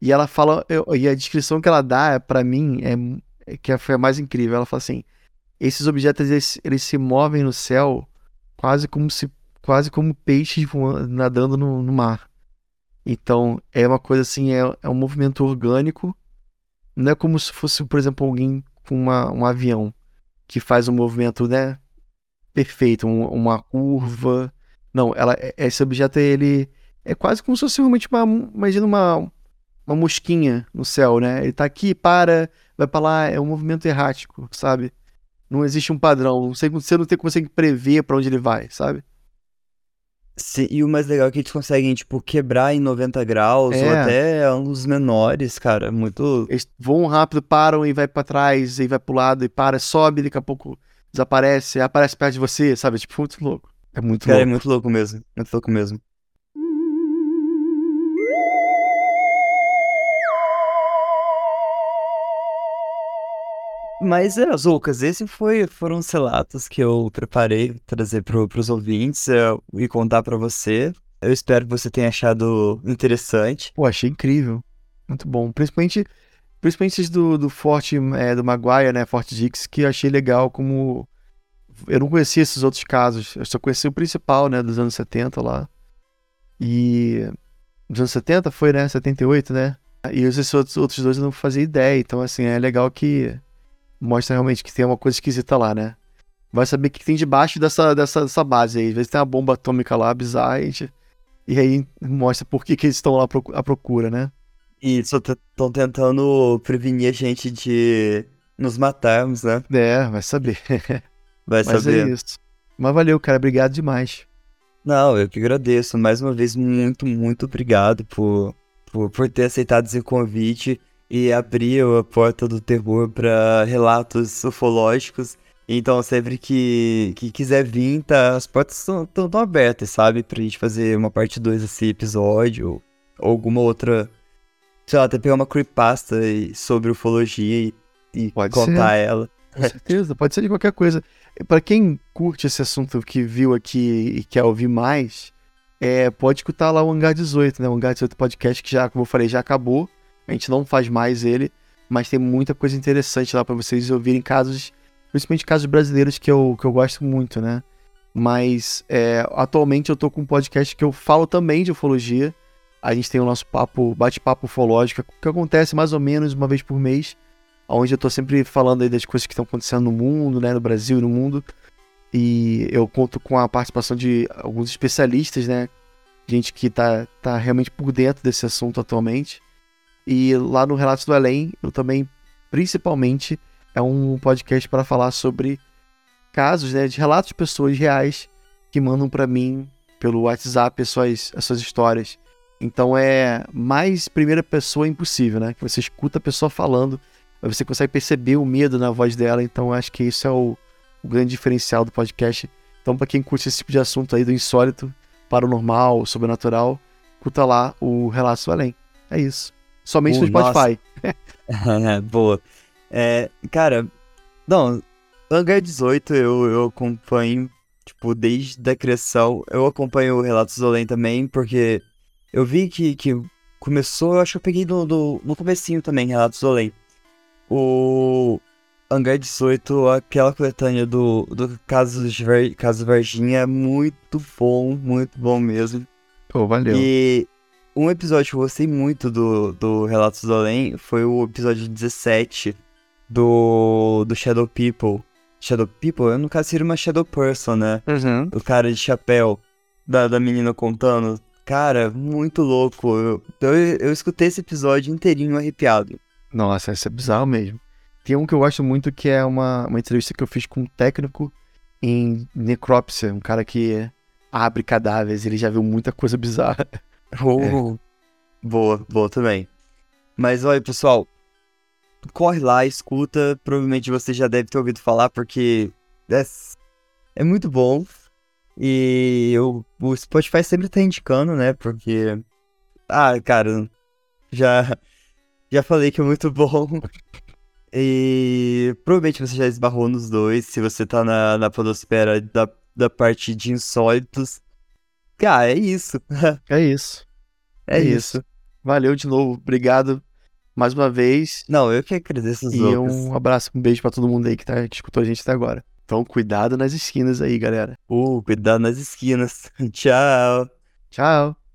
E ela fala, eu, e a descrição que ela dá para mim é, é que foi a mais incrível. Ela fala assim: esses objetos eles, eles, se movem no céu quase como se quase como peixes voando, nadando no, no, mar. Então é uma coisa assim, é, é, um movimento orgânico. Não é como se fosse, por exemplo, alguém com uma, um avião que faz um movimento, né, perfeito, um, uma curva. Não, ela, esse objeto ele é quase como se fosse realmente uma, imagina uma uma mosquinha no céu, né? Ele tá aqui, para, vai para lá, é um movimento errático, sabe? Não existe um padrão. Você, você não tem, consegue prever para onde ele vai, sabe? Sim, e o mais legal é que eles conseguem, tipo, quebrar em 90 graus é. ou até ângulos menores, cara. Muito. Eles voam rápido, param e vai para trás, e vai pro lado e para, sobe, daqui a pouco desaparece, aparece perto de você, sabe? Tipo, muito louco. É muito cara, é louco. é muito louco mesmo. Muito louco mesmo. Mas é, Zoucas, esses foi, foram os relatos que eu preparei trazer para os ouvintes é, e contar para você. Eu espero que você tenha achado interessante. Pô, achei incrível. Muito bom. Principalmente, principalmente do, do Forte é, do Maguire, né? Forte Dix, que eu achei legal como. Eu não conhecia esses outros casos. Eu só conheci o principal, né? Dos anos 70 lá. E. Dos anos 70 foi, né? 78, né? E esses outros, outros dois eu não fazia ideia. Então, assim, é legal que mostra realmente que tem uma coisa esquisita lá, né? Vai saber o que tem debaixo dessa, dessa, dessa base aí. Às vezes tem uma bomba atômica lá, bizarra, e, e aí mostra por que, que eles estão lá à procura, né? E estão tentando prevenir a gente de nos matarmos, né? É, vai saber. Vai Mas é saber. é isso. Mas valeu, cara. Obrigado demais. Não, eu que agradeço. Mais uma vez, muito, muito obrigado por por, por ter aceitado esse convite e abriu a porta do terror para relatos ufológicos. Então, sempre que, que quiser vir, tá, as portas estão abertas, sabe? Pra gente fazer uma parte 2 desse episódio, ou alguma outra. Sei lá, até pegar uma creepypasta sobre ufologia e, e contar ser. ela. Com certeza, pode ser de qualquer coisa. Para quem curte esse assunto que viu aqui e quer ouvir mais, é, pode escutar lá o Hangar 18, né? O Hangar 18 podcast que já, como eu falei, já acabou. A gente não faz mais ele, mas tem muita coisa interessante lá para vocês ouvirem casos, principalmente casos brasileiros que eu, que eu gosto muito, né? Mas é, atualmente eu tô com um podcast que eu falo também de ufologia. A gente tem o nosso papo, bate-papo ufológico, que acontece mais ou menos uma vez por mês, onde eu tô sempre falando aí das coisas que estão acontecendo no mundo, né, no Brasil e no mundo. E eu conto com a participação de alguns especialistas, né, gente que tá, tá realmente por dentro desse assunto atualmente. E lá no Relatos do Além, eu também, principalmente, é um podcast para falar sobre casos, né, de relatos de pessoas reais que mandam para mim pelo WhatsApp as suas, as suas histórias. Então é mais primeira pessoa impossível, né? Que você escuta a pessoa falando, mas você consegue perceber o medo na voz dela. Então acho que isso é o, o grande diferencial do podcast. Então, para quem curte esse tipo de assunto aí do insólito, paranormal, sobrenatural, escuta lá o Relatos do Além. É isso. Somente uh, no Spotify. Boa. É, cara, não, Hangar 18 eu, eu acompanho, tipo, desde a criação. Eu acompanho o Relatos do Além também, porque eu vi que, que começou, eu acho que eu peguei no, no, no comecinho também, Relatos do Além. O Hangar 18, aquela coletânea do, do Caso, Ver, Caso Varginha é muito bom, muito bom mesmo. Pô, valeu. E um episódio que eu gostei muito do, do Relatos do Além foi o episódio 17 do, do Shadow People. Shadow People? Eu, no caso, seria uma Shadow Person, né? Uhum. O cara de chapéu da, da menina contando. Cara, muito louco. Eu, eu, eu escutei esse episódio inteirinho arrepiado. Nossa, esse é bizarro mesmo. Tem um que eu gosto muito que é uma, uma entrevista que eu fiz com um técnico em necrópsia, um cara que abre cadáveres, ele já viu muita coisa bizarra. Oh, é. Boa, boa também. Mas olha, pessoal, corre lá, escuta. Provavelmente você já deve ter ouvido falar, porque é, é muito bom. E eu, o Spotify sempre tá indicando, né? Porque. Ah, cara, já, já falei que é muito bom. E provavelmente você já esbarrou nos dois. Se você tá na, na podosfera da, da parte de insólitos, ah, é isso. É isso. É, é isso. isso. Valeu de novo. Obrigado mais uma vez. Não, eu que agradeço os E outros. um abraço, um beijo para todo mundo aí que, tá, que escutou a gente até agora. Então, cuidado nas esquinas aí, galera. Uh, cuidado nas esquinas. Tchau. Tchau.